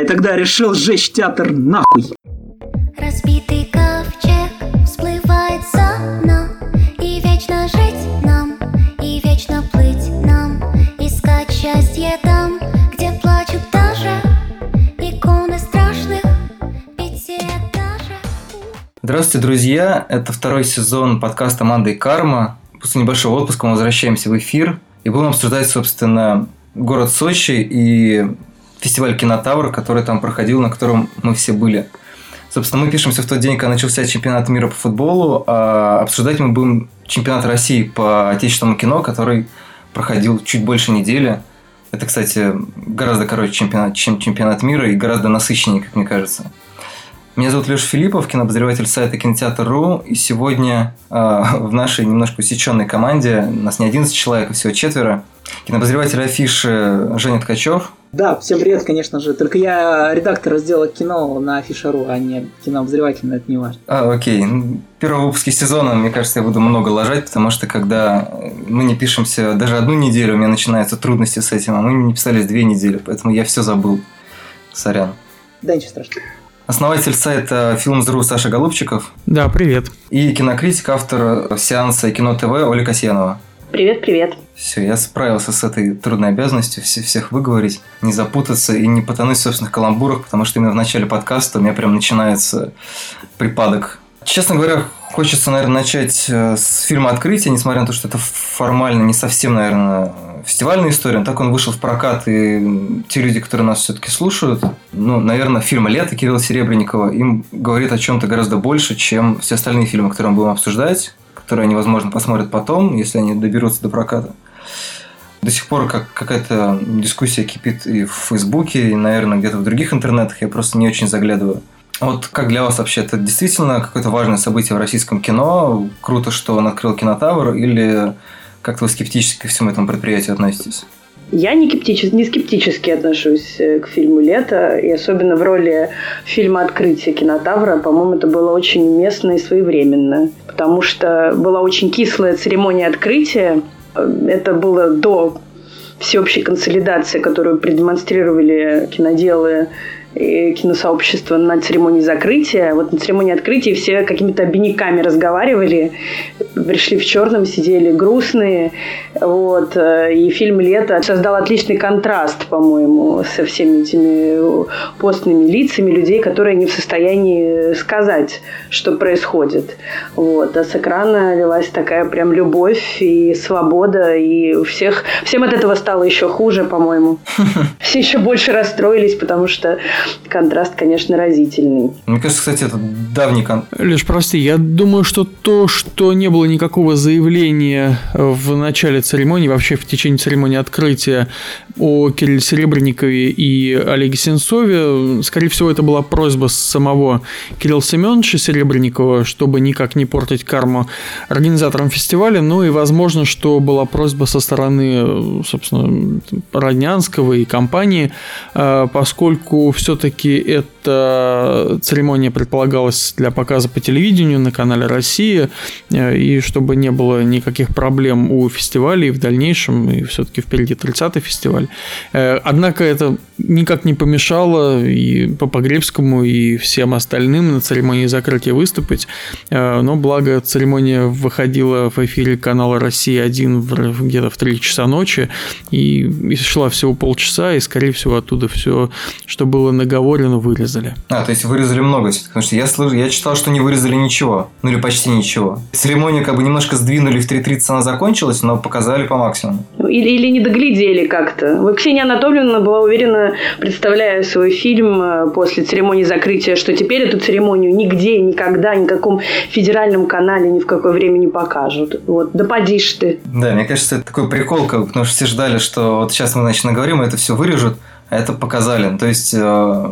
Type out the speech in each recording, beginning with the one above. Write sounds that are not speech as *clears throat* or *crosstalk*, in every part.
И тогда решил сжечь театр нахуй. Разбитый ковчег всплывает за дном И вечно жить нам, и вечно плыть нам Искать счастье там, где плачут даже Иконы страшных, пяти даже Здравствуйте, друзья! Это второй сезон подкаста «Манда и карма». После небольшого отпуска мы возвращаемся в эфир и будем обсуждать, собственно, город Сочи и фестиваль «Кинотавр», который там проходил, на котором мы все были. Собственно, мы пишемся в тот день, когда начался чемпионат мира по футболу, а обсуждать мы будем чемпионат России по отечественному кино, который проходил чуть больше недели. Это, кстати, гораздо короче чемпионат, чем чемпионат мира и гораздо насыщеннее, как мне кажется. Меня зовут Леша Филиппов, кинообозреватель сайта Кинотеатр.ру, и сегодня э, в нашей немножко усеченной команде, нас не 11 человек, а всего четверо, кинообозреватель афиши Женя Ткачев. Да, всем привет, конечно же. Только я редактор раздела кино на Афиша.ру, а не кинообозреватель, но это не важно. А, окей. Ну, Первые выпуски сезона, мне кажется, я буду много лажать, потому что когда мы не пишемся даже одну неделю, у меня начинаются трудности с этим, а мы не писались две недели, поэтому я все забыл. Сорян. Да, ничего страшного. Основатель сайта Фильм.ру Саша Голубчиков Да, привет. и кинокритик, автор сеанса Кино ТВ Оля Касьянова. Привет, привет. Все, я справился с этой трудной обязанностью все, всех выговорить, не запутаться и не потонуть в собственных каламбурах, потому что именно в начале подкаста у меня прям начинается припадок. Честно говоря, хочется, наверное, начать э, с фильма «Открытие», несмотря на то, что это формально не совсем, наверное, фестивальная история, но так он вышел в прокат, и те люди, которые нас все-таки слушают, ну, наверное, фильм «Лето» Кирилла Серебренникова им говорит о чем-то гораздо больше, чем все остальные фильмы, которые мы будем обсуждать, которые они, возможно, посмотрят потом, если они доберутся до проката. До сих пор как какая-то дискуссия кипит и в Фейсбуке, и, наверное, где-то в других интернетах. Я просто не очень заглядываю. Вот как для вас вообще, это действительно какое-то важное событие в российском кино? Круто, что он открыл кинотавр, или как-то вы скептически ко всему этому предприятию относитесь? Я не, скептически, не скептически отношусь э, к фильму «Лето», и особенно в роли фильма «Открытие кинотавра», по-моему, это было очень уместно и своевременно, потому что была очень кислая церемония открытия. Это было до всеобщей консолидации, которую продемонстрировали киноделы и киносообщество на церемонии закрытия. Вот на церемонии открытия все какими-то обиняками разговаривали, пришли в черном, сидели грустные. Вот. И фильм «Лето» создал отличный контраст, по-моему, со всеми этими постными лицами людей, которые не в состоянии сказать, что происходит. Вот. А с экрана лилась такая прям любовь и свобода, и у всех... Всем от этого стало еще хуже, по-моему. *laughs* Все еще больше расстроились, потому что контраст, конечно, разительный. Мне кажется, кстати, это давний кон... Лишь прости, я думаю, что то, что не было никакого заявления в начале церемонии, вообще в течение церемонии открытия о Кирилле Серебренникове и Олеге Сенцове, скорее всего, это была просьба самого Кирилла Семеновича Серебренникова, чтобы никак не портить карму организаторам фестиваля, ну и, возможно, что была просьба со стороны, собственно, Роднянского и компании, э, поскольку все-таки эта церемония предполагалась для показа по телевидению на канале «Россия», э, и чтобы не было никаких проблем у фестивалей в дальнейшем, и все-таки впереди 30-й фестиваль. Э, Однако это никак не помешало и по Погребскому, и всем остальным на церемонии закрытия выступить, Э, но благо церемония выходила в эфире канала «Россия-1» в- где-то в 3 часа ночи, и шла всего полчаса, и, скорее всего, оттуда все, что было наговорено, вырезали. А, то есть вырезали много, потому что я, слыш- я читал, что не вырезали ничего, ну или почти ничего. Церемонию как бы немножко сдвинули, в 3.30 она закончилась, но показали по максимуму. Ну, Или, или не доглядели как-то. Вот Ксения Анатольевна была уверена, представляя свой фильм э, после церемонии закрытия, что теперь эту церемонию нигде, никогда, ни в каком федеральном канале, ни в какое время не покажут. Вот, да поди ты. Да, мне кажется, это такой прикол, как- потому что все ждали, что вот сейчас мы, значит, наговорим, это все вырежут, это показали. То есть, э,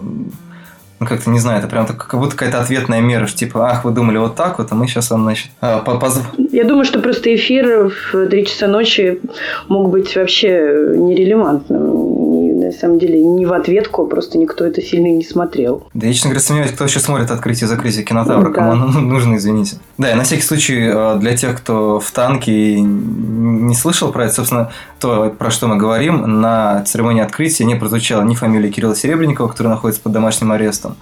ну, как-то, не знаю, это прям как будто какая-то ответная мера, что типа, ах, вы думали вот так вот, а мы сейчас вам, значит, э, по- позв- Я думаю, что просто эфир в 3 часа ночи мог быть вообще нерелевантным. Самом деле не в ответку, просто никто это сильно и не смотрел. Да я, честно говоря, сомневаюсь, кто еще смотрит открытие и закрытие кинотавра, Да. кому оно *laughs* нужно, извините. Да, и на всякий случай, э, для тех, кто в танке не слышал про это, собственно, то, про что мы говорим, на церемонии открытия не прозвучала ни фамилия Кирилла Серебренникова, который находится под домашним арестом,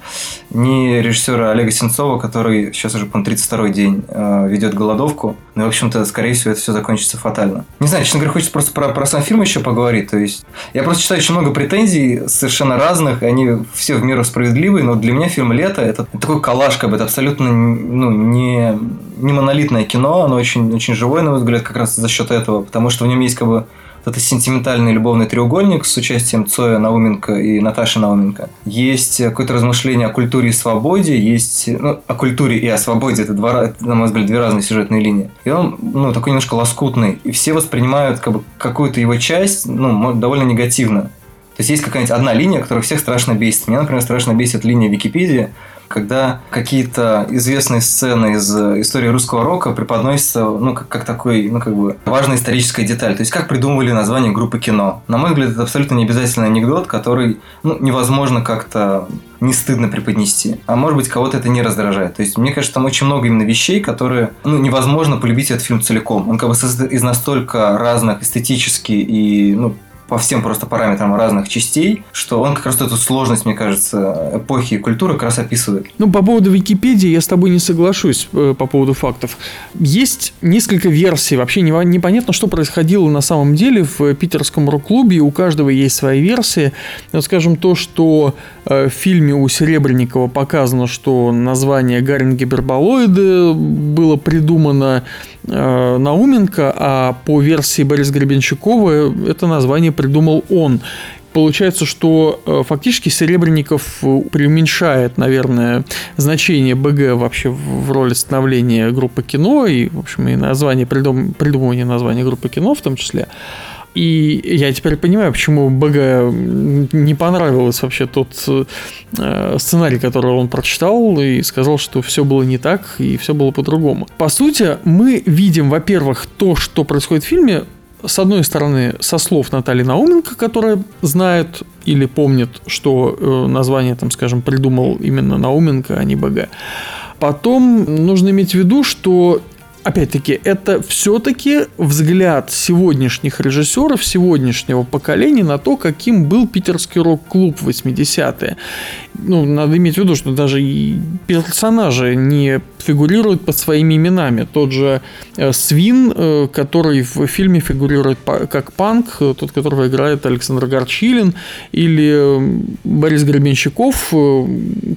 ни режиссера Олега Сенцова, который сейчас уже, по-моему, 32-й день э, ведет голодовку. Ну, в общем-то, скорее всего, это все закончится фатально. Не знаю, честно говоря, хочется просто про, про сам фильм еще поговорить. То есть, я просто читаю очень много претензий совершенно разных, и они все в меру справедливые, но для меня фильм «Лето» — это такой коллаж, как бы, это абсолютно ну, не, не монолитное кино, оно очень, очень живое, на мой взгляд, как раз за счет этого, потому что в нем есть как бы это сентиментальный любовный треугольник с участием Цоя Науменко и Наташи Науменко. Есть какое-то размышление о культуре и свободе, есть ну, о культуре и о свободе. Это, два, это, на мой взгляд, две разные сюжетные линии. И он ну, такой немножко лоскутный. И все воспринимают как бы, какую-то его часть ну, довольно негативно. То есть есть какая-нибудь одна линия, которая всех страшно бесит. Меня, например, страшно бесит линия Википедии, когда какие-то известные сцены из э, истории русского рока преподносятся, ну, как, как такой, ну, как бы, важная историческая деталь. То есть, как придумывали название группы кино. На мой взгляд, это абсолютно необязательный анекдот, который, ну, невозможно как-то не стыдно преподнести. А может быть, кого-то это не раздражает. То есть, мне кажется, там очень много именно вещей, которые, ну, невозможно полюбить этот фильм целиком. Он как бы состоит из настолько разных эстетически и, ну, по всем просто параметрам разных частей, что он как раз эту сложность, мне кажется, эпохи и культуры как раз описывает. Ну, по поводу Википедии я с тобой не соглашусь э, по поводу фактов. Есть несколько версий. Вообще не- непонятно, что происходило на самом деле в питерском рок-клубе. У каждого есть свои версии. Вот, скажем, то, что э, в фильме у Серебренникова показано, что название Гарин Гиперболоиды было придумано Науменко, а по версии Бориса Гребенщикова это название придумал он. Получается, что э, фактически Серебренников э, преуменьшает, наверное, значение БГ вообще в роли становления группы кино и, в общем, и название, придум- придумывание названия группы кино в том числе. И я теперь понимаю, почему БГ не понравилось вообще тот э, сценарий, который он прочитал и сказал, что все было не так и все было по-другому. По сути, мы видим, во-первых, то, что происходит в фильме, с одной стороны, со слов Натальи Науменко, которая знает или помнит, что э, название, там, скажем, придумал именно Науменко, а не БГ. Потом нужно иметь в виду, что опять-таки, это все-таки взгляд сегодняшних режиссеров, сегодняшнего поколения на то, каким был питерский рок-клуб в 80-е. Ну, надо иметь в виду, что даже персонажи не фигурируют под своими именами. Тот же э, Свин, э, который в фильме фигурирует как панк, э, тот, которого играет Александр Горчилин, или Борис Гребенщиков,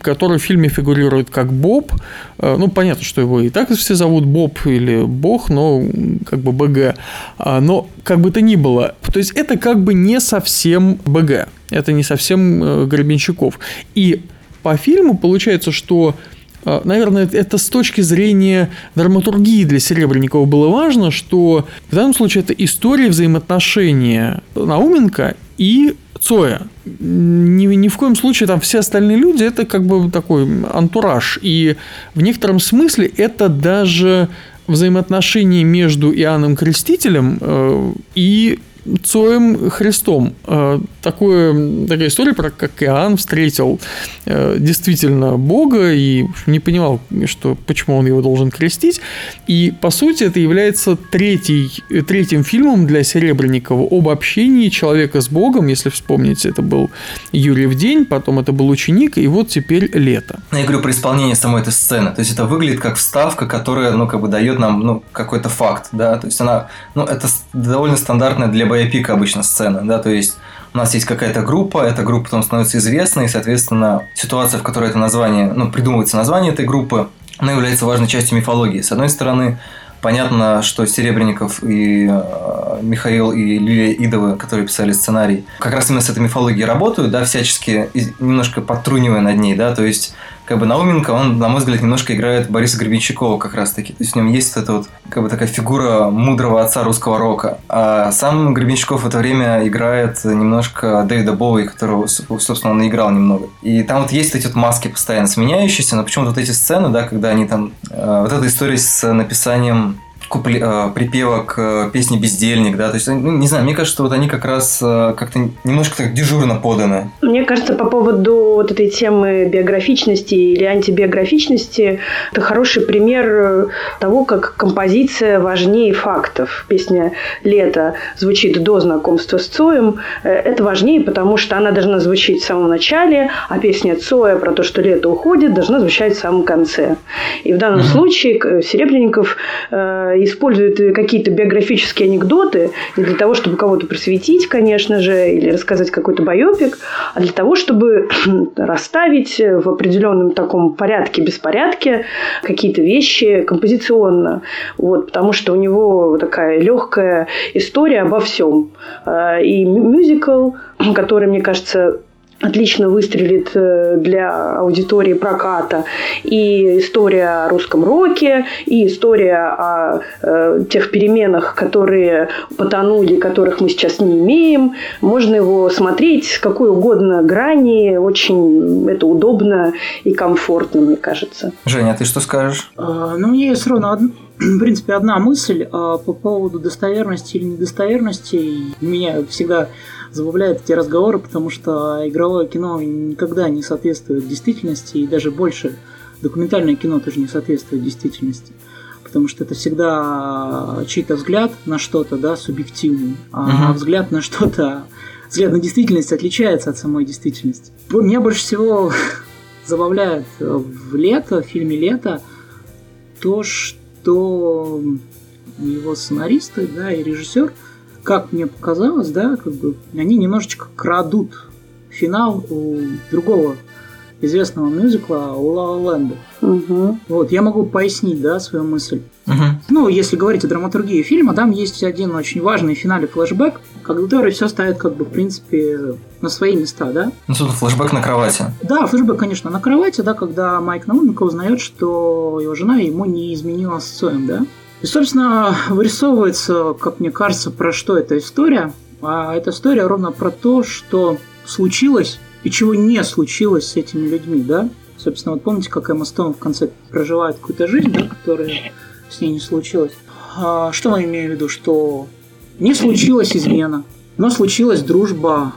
который в фильме фигурирует как Боб. Ну, понятно, что его и так все зовут Боб или Бог, но как бы БГ. А, Но как бы то ни было, то есть это как бы не совсем БГ, это не совсем э, Гребенщиков. И по фильму получается, что э, Наверное, это с точки зрения драматургии для Серебренникова было важно, что в данном случае это история взаимоотношения Науменко и Цоя. Ни, ни в коем случае там все остальные люди это как бы такой антураж. И в некотором смысле это даже взаимоотношения между Иоанном Крестителем э, и Цоем Христом. Э, Такое, такая история про как Иоанн встретил э, действительно Бога и не понимал, что, почему он его должен крестить. И, по сути, это является третий, третьим фильмом для Серебренникова об общении человека с Богом. Если вспомните, это был Юрьев день, потом это был ученик, и вот теперь лето. Ну, Я говорю про исполнение самой этой сцены. То есть это выглядит как вставка, которая, ну, как бы дает нам, ну, какой-то факт, да. То есть она, ну, это довольно стандартная для боепика обычно сцена, да. То есть у нас есть какая-то группа, эта группа потом становится известной, и, соответственно, ситуация, в которой это название, ну, придумывается название этой группы, она является важной частью мифологии. С одной стороны, Понятно, что Серебренников и э, Михаил и Лилия Идовы, которые писали сценарий, как раз именно с этой мифологией работают, да, всячески немножко подтрунивая над ней, да, то есть как бы Науменко, он, на мой взгляд, немножко играет Бориса Гребенщикова как раз-таки. То есть в нем есть вот эта вот, как бы такая фигура мудрого отца русского рока. А сам Гребенщиков в это время играет немножко Дэвида Боуи, которого, собственно, он и играл немного. И там вот есть эти вот маски постоянно сменяющиеся, но почему-то вот эти сцены, да, когда они там... э, вот эта история с написанием купле, э, припева к э, песне «Бездельник», да, то есть, ну, не знаю, мне кажется, что вот они как раз э, как-то немножко так дежурно поданы. Мне кажется, по поводу вот этой темы биографичности или антибиографичности, это хороший пример того, как композиция важнее фактов. Песня «Лето» звучит до знакомства с Цоем. Это важнее, потому что она должна звучить в самом начале, а песня Цоя про то, что лето уходит, должна звучать в самом конце. И в данном mm-hmm. случае Серебренников использует какие-то биографические анекдоты не для того, чтобы кого-то просветить, конечно же, или рассказать какой-то байопик, а для того, чтобы *clears throat* расставить в определенном таком порядке, беспорядке какие-то вещи композиционно. Вот, потому что у него такая легкая история обо всем. А, и мюзикл, *clears throat* который, мне кажется, отлично выстрелит э, для аудитории проката. И история о русском роке, и история о э, тех переменах, которые потонули, которых мы сейчас не имеем. Можно его смотреть с какой угодно грани. Очень это удобно и комфортно, мне кажется. Женя, а ты что скажешь? А, ну, мне есть ровно одна, в принципе, одна мысль а, по поводу достоверности или недостоверности. Меня всегда забавляют эти разговоры, потому что игровое кино никогда не соответствует действительности, и даже больше документальное кино тоже не соответствует действительности. Потому что это всегда чей-то взгляд на что-то, да, субъективный, а uh-huh. взгляд на что-то, взгляд на действительность отличается от самой действительности. Меня больше всего *laughs* забавляет в лето, в фильме Лето, то, что его сценаристы, да, и режиссер – как мне показалось, да, как бы они немножечко крадут финал у другого известного мюзикла у Ла Ленда. Угу. Вот, я могу пояснить, да, свою мысль. Угу. Ну, если говорить о драматургии фильма, там есть один очень важный в финале флешбэк, который все ставит, как бы, в принципе, на свои места, да? Ну, тут флешбэк на кровати. Да, флешбэк, конечно, на кровати, да, когда Майк Науменко узнает, что его жена ему не изменила с Цоем, да? И, собственно, вырисовывается, как мне кажется, про что эта история. А эта история ровно про то, что случилось и чего не случилось с этими людьми, да? Собственно, вот помните, как Эмма Стоун в конце проживает какую-то жизнь, да, которая с ней не случилась. А, что мы имеем в виду? Что не случилась измена, но случилась дружба,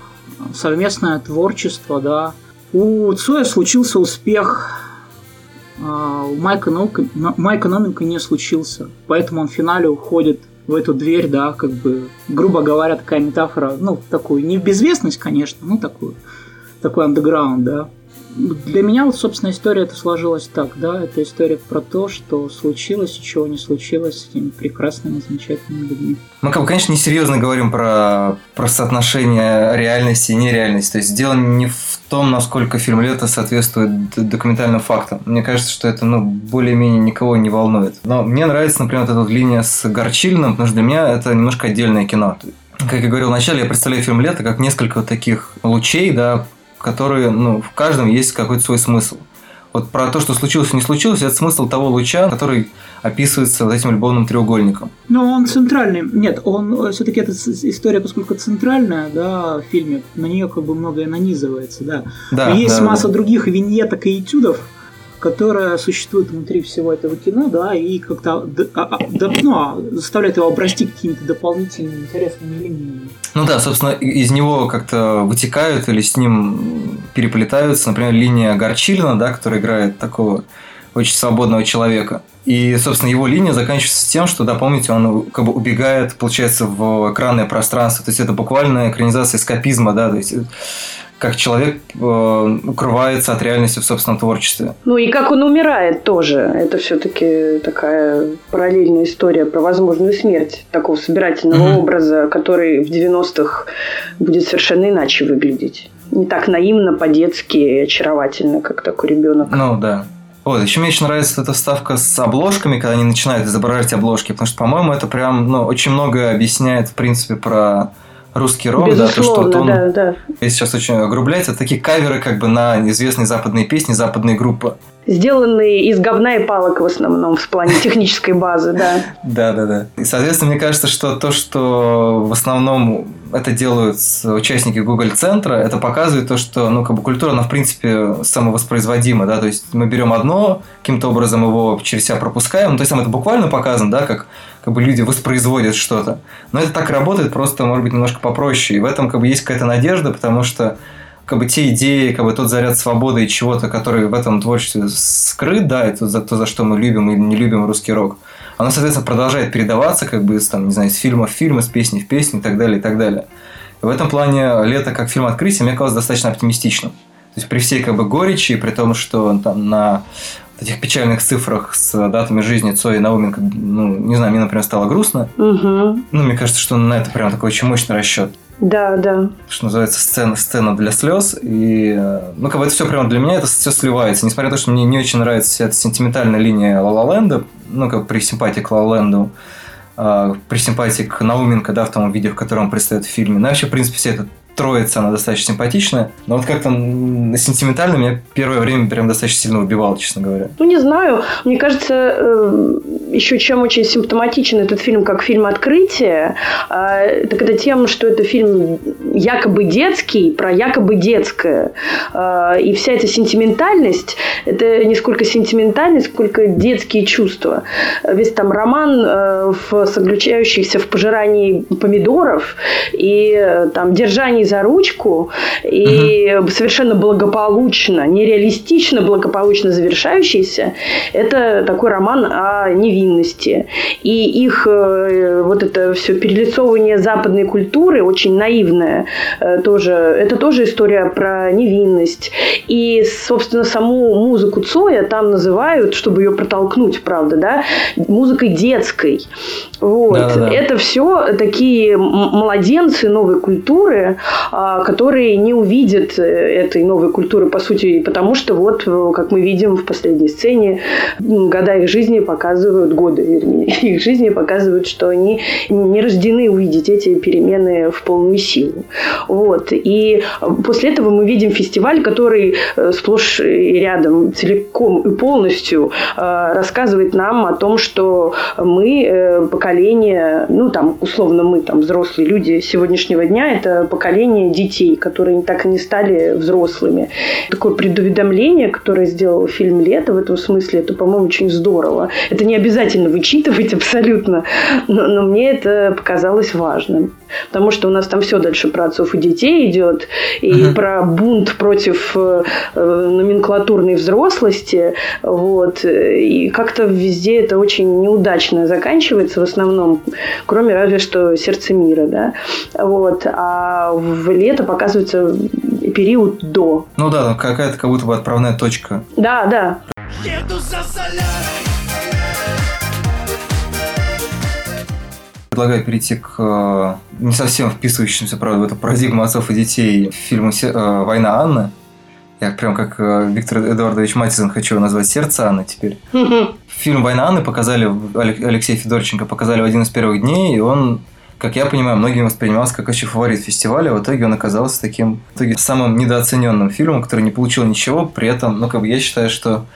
совместное творчество, да. У Цоя случился успех у Майка, Наука, Майка Номенко не случился, поэтому он в финале уходит в эту дверь, да, как бы, грубо говоря, такая метафора, ну, такую, не в безвестность, конечно, ну, такую, такой андеграунд, да, для меня вот, собственно, история это сложилась так, да, это история про то, что случилось и чего не случилось с этими прекрасными, замечательными людьми. Мы, конечно, несерьезно говорим про, про соотношение реальности и нереальности. То есть дело не в том, насколько фильм «Лето» соответствует документальным фактам. Мне кажется, что это, ну, более-менее никого не волнует. Но мне нравится, например, вот эта линия с Горчильным, потому что для меня это немножко отдельное кино. Как я говорил вначале, я представляю фильм «Лето» как несколько вот таких лучей, да, которые, ну, в каждом есть какой-то свой смысл. Вот про то, что случилось и не случилось, это смысл того луча, который описывается вот этим любовным треугольником. Но он центральный. Нет, он э, все-таки эта история, поскольку центральная, да, в фильме, на нее как бы многое нанизывается, да. да Но есть да, масса да. других виньеток и этюдов, которая существует внутри всего этого кино, да, и как-то а, а, ну, а, заставляет его обрасти какими-то дополнительными интересными линиями. Ну да, собственно, из него как-то вытекают или с ним переплетаются, например, линия Горчилина, да, которая играет такого очень свободного человека. И, собственно, его линия заканчивается тем, что, да, помните, он как бы убегает, получается, в экранное пространство. То есть это буквально экранизация эскапизма, да, то есть как человек э, укрывается от реальности в собственном творчестве. Ну и как он умирает тоже. Это все-таки такая параллельная история про возможную смерть такого собирательного mm-hmm. образа, который в 90-х будет совершенно иначе выглядеть. Не так наивно, по-детски и очаровательно, как такой ребенок. Ну да. Вот, еще мне очень нравится эта вставка с обложками, когда они начинают изображать обложки, потому что, по-моему, это прям, ну, очень много объясняет, в принципе, про русский рок, да, то, что вот он да, да. сейчас очень огрубляется, такие каверы как бы на известные западные песни, западные группы. Сделанные из говна и палок в основном в плане *laughs* технической базы, да. Да, да, да. И, соответственно, мне кажется, что то, что в основном это делают участники Google центра, это показывает то, что ну, как бы культура, она в принципе самовоспроизводима, да, то есть мы берем одно, каким-то образом его через себя пропускаем, то есть там это буквально показано, да, как как бы люди воспроизводят что-то. Но это так работает, просто, может быть, немножко попроще. И в этом как бы есть какая-то надежда, потому что как бы те идеи, как бы тот заряд свободы и чего-то, который в этом творчестве скрыт, да, это за то, за что мы любим или не любим русский рок, оно, соответственно, продолжает передаваться, как бы, там, не знаю, из фильма в фильм, из песни в песню и так далее, и так далее. И в этом плане «Лето» как фильм открытия мне казалось достаточно оптимистичным. То есть при всей как бы горечи, при том, что там на этих печальных цифрах с датами жизни Цои и Науменко, ну, не знаю, мне, например, стало грустно. Угу. Ну, мне кажется, что на это прям такой очень мощный расчет. Да, да. Что называется, сцена, сцена для слез. И, ну, как бы это все прямо для меня, это все сливается. Несмотря на то, что мне не очень нравится вся эта сентиментальная линия Ла Ленда, ну, как при симпатии к Ла Ленду, э, при симпатии к Науменко, да, в том виде, в котором он предстает в фильме. Ну, вообще, в принципе, вся эта троица, она достаточно симпатичная. Но вот как-то сентиментально меня первое время прям достаточно сильно убивало, честно говоря. Ну, не знаю. Мне кажется, э, еще чем очень симптоматичен этот фильм, как фильм «Открытие», э, так это тем, что это фильм якобы детский, про якобы детское. Э, и вся эта сентиментальность, это не сколько сентиментальность, сколько детские чувства. Весь там роман, в, заключающийся в пожирании помидоров и там держании за ручку и угу. совершенно благополучно, нереалистично благополучно завершающийся, это такой роман о невинности. И их э, вот это все перелицовывание западной культуры, очень наивное, э, тоже, это тоже история про невинность. И, собственно, саму музыку Цоя там называют, чтобы ее протолкнуть, правда, да, музыкой детской. Вот. Да, да. Это все такие младенцы новой культуры, а, которые не увидят э, этой новой культуры, по сути, потому что вот, э, как мы видим в последней сцене, года их жизни показывают, годы вернее, *laughs* их жизни показывают, что они не рождены увидеть эти перемены в полную силу. Вот. И после этого мы видим фестиваль, который э, сплошь и рядом целиком и полностью рассказывает нам о том, что мы поколение, ну там условно мы там взрослые люди сегодняшнего дня, это поколение детей, которые так и не стали взрослыми. Такое предуведомление, которое сделал фильм «Лето» в этом смысле, это, по-моему, очень здорово. Это не обязательно вычитывать абсолютно, но, но мне это показалось важным. Потому что у нас там все дальше про отцов и детей идет, и uh-huh. про бунт против э, номенклатурной взрослости. Вот. И как-то везде это очень неудачно заканчивается в основном, кроме разве что «Сердце мира». Да? Вот. А в лето показывается период до. Ну да, какая-то как будто бы отправная точка. Да, да. Предлагаю перейти к э, не совсем вписывающимся, правда, в эту парадигму отцов и детей фильму э, «Война Анны». Я прям как э, Виктор Эдуардович Матизон хочу назвать «Сердце Анны» теперь. *laughs* Фильм «Война Анны» показали, Алексей Федорченко показали в один из первых дней, и он как я понимаю, многими воспринимался как очень фаворит фестиваля, в итоге он оказался таким в итоге самым недооцененным фильмом, который не получил ничего, при этом, ну, как бы я считаю, что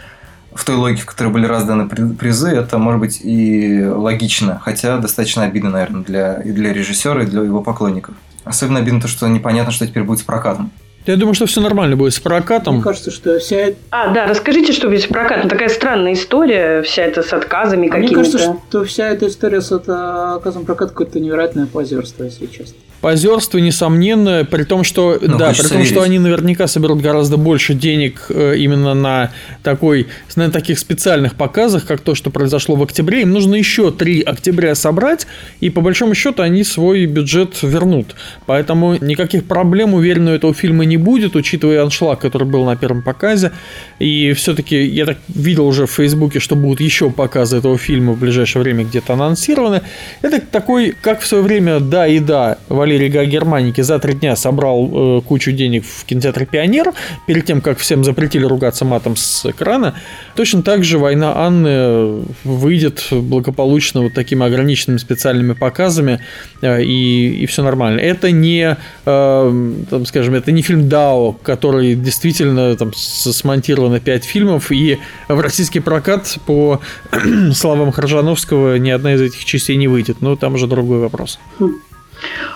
в той логике, в которой были разданы призы, это может быть и логично, хотя достаточно обидно, наверное, для, и для режиссера, и для его поклонников. Особенно обидно то, что непонятно, что теперь будет с прокатом. Я думаю, что все нормально будет с прокатом. Мне кажется, что вся... А, да, расскажите, что будет с прокатом. Такая странная история, вся эта с отказами а какими-то. Мне кажется, что вся эта история с отказом проката какое-то невероятное позерство, если честно позерство, несомненно, при том, что, ну, да, при том, что они наверняка соберут гораздо больше денег э, именно на такой, на таких специальных показах, как то, что произошло в октябре. Им нужно еще 3 октября собрать, и по большому счету они свой бюджет вернут. Поэтому никаких проблем, уверен, у этого фильма не будет, учитывая аншлаг, который был на первом показе. И все-таки я так видел уже в Фейсбуке, что будут еще показы этого фильма в ближайшее время где-то анонсированы. Это такой, как в свое время «Да и да» Валерий Валерий Германики за три дня собрал э, кучу денег в кинотеатре «Пионер», перед тем, как всем запретили ругаться матом с экрана. Точно так же «Война Анны» выйдет благополучно вот такими ограниченными специальными показами, э, и, и все нормально. Это не, э, там, скажем, это не фильм «Дао», который действительно там смонтировано 5 фильмов, и в российский прокат, по *clears throat* словам Хржановского, ни одна из этих частей не выйдет. Но там уже другой вопрос.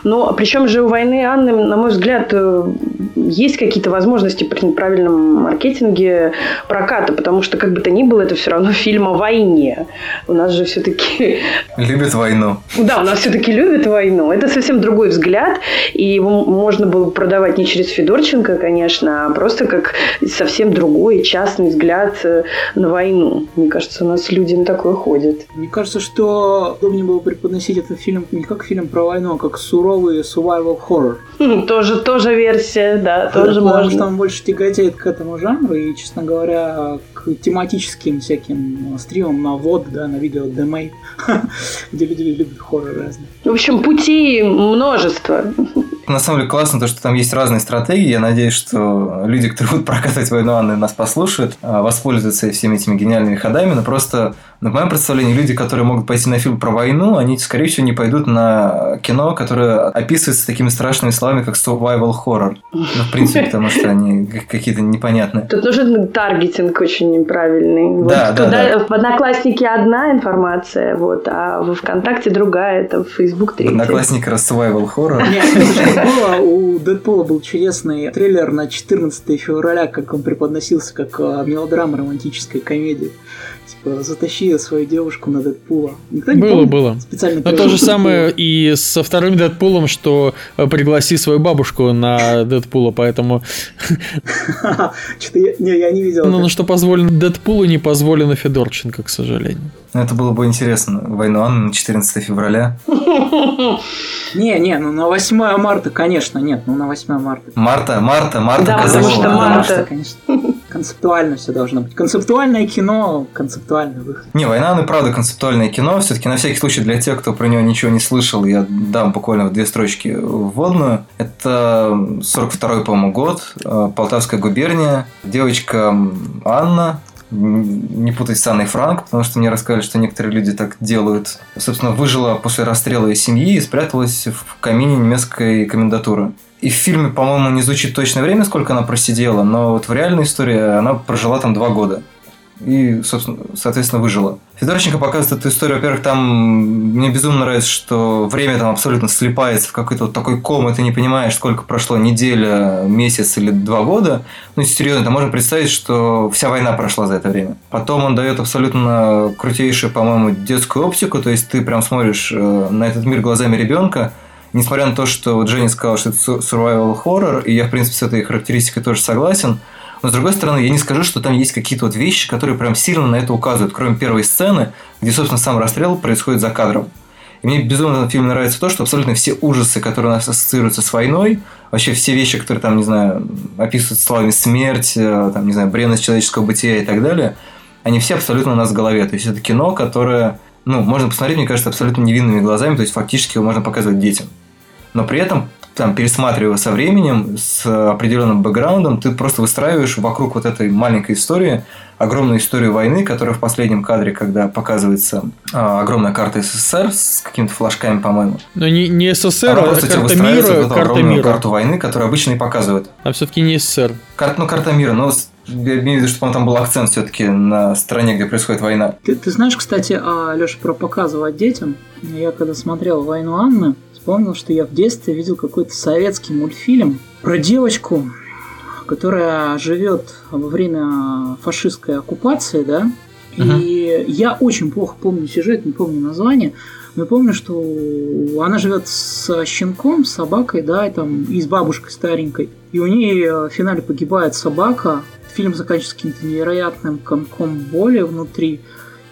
Но причем же у войны Анны, на мой взгляд, э, есть какие-то возможности при правильном маркетинге проката, потому что как бы то ни было, это все равно фильм о войне. У нас же все-таки... Любят войну. Да, у нас все-таки любят войну. Это совсем другой взгляд, и его можно было продавать не через Федорченко, конечно, а просто как совсем другой частный взгляд э, на войну. Мне кажется, у нас люди на такое ходят. Мне кажется, что удобнее было преподносить этот фильм не как фильм про войну, а как суровый survival horror. *laughs* Тоже, тоже версия, да, тоже Потому можно. что он больше тяготеет к этому жанру и, честно говоря, к тематическим всяким стримам на вод, да, на видео демей, *laughs* где люди любят хоррор разные. В общем, пути множество. На самом деле классно то, что там есть разные стратегии. Я надеюсь, что люди, которые будут прокатывать войну Анны, нас послушают, а, воспользуются всеми этими гениальными ходами. Но просто, на моем представлении, люди, которые могут пойти на фильм про войну, они, скорее всего, не пойдут на кино, которое описывается такими страшными словами, как survival horror. Ну, в принципе, потому что они какие-то непонятные. Тут нужен таргетинг очень неправильный. Да, вот да, туда, да. В Однокласснике одна информация, вот, а в ВКонтакте другая, это в Facebook третья. Одноклассник раз survival horror. Было, у Дэдпула был чудесный трейлер на 14 февраля, как он преподносился как а, мелодрама романтическая комедия. Типа, затащи свою девушку на Дэдпула. Никто не Было, помнит? было. Специально Но то же Дэдпула. самое и со вторым Дэдпулом, что э, пригласи свою бабушку на Дэдпула, поэтому *laughs* Что-то я, не, я не видел. ну, на что позволено Дэдпулу, не позволено Федорченко, к сожалению. Ну, Это было бы интересно. Войну Анны на 14 февраля. *laughs* Не, не, ну на 8 марта, конечно, нет, ну на 8 марта. Марта, Марта, Марта Да, потому что Марта. конечно, концептуально все должно быть. Концептуальное кино, концептуальный выход. Не, «Война Анны» правда концептуальное кино. Все-таки на всякий случай для тех, кто про него ничего не слышал, я дам буквально в две строчки вводную. Это 42-й, по-моему, год, э, Полтавская губерния. Девочка Анна, не путать с Анной Франк, потому что мне рассказали, что некоторые люди так делают. Собственно, выжила после расстрела из семьи и спряталась в камине немецкой комендатуры. И в фильме, по-моему, не звучит точное время, сколько она просидела, но вот в реальной истории она прожила там два года. И, собственно, соответственно, выжила. Федорченко показывает эту историю. Во-первых, там мне безумно нравится, что время там абсолютно слипается в какой-то вот такой ком, и ты не понимаешь, сколько прошло, неделя, месяц или два года. Ну, серьезно, там можно представить, что вся война прошла за это время. Потом он дает абсолютно крутейшую, по-моему, детскую оптику, то есть ты прям смотришь э, на этот мир глазами ребенка, Несмотря на то, что вот Женя сказал, что это survival horror, и я, в принципе, с этой характеристикой тоже согласен, но, с другой стороны, я не скажу, что там есть какие-то вот вещи, которые прям сильно на это указывают, кроме первой сцены, где, собственно, сам расстрел происходит за кадром. И мне безумно в этом фильме нравится то, что абсолютно все ужасы, которые у нас ассоциируются с войной, вообще все вещи, которые там, не знаю, описывают словами смерть, э, там, не знаю, бренность человеческого бытия и так далее, они все абсолютно у нас в голове. То есть это кино, которое, ну, можно посмотреть, мне кажется, абсолютно невинными глазами, то есть фактически его можно показывать детям. Но при этом, там, пересматривая со временем, с определенным бэкграундом, ты просто выстраиваешь вокруг вот этой маленькой истории огромную историю войны, которая в последнем кадре, когда показывается а, огромная карта СССР с какими-то флажками, по-моему, Но не, не СССР, она а просто тебе карта мира, в эту карта огромную мира. карту войны, которую обычно и показывают. А все-таки не СССР. Карта, ну, карта мира, но я имею в виду, что по-моему, там был акцент все-таки на стране, где происходит война. Ты, ты знаешь, кстати, Леша, про показывать детям. Я когда смотрел «Войну Анны», вспомнил, что я в детстве видел какой-то советский мультфильм про девочку, которая живет во время фашистской оккупации, да, и я очень плохо помню сюжет, не помню название, но помню, что она живет с щенком, с собакой, да, и там и с бабушкой старенькой. И у нее э, в финале погибает собака. Фильм заканчивается каким-то невероятным комком боли внутри.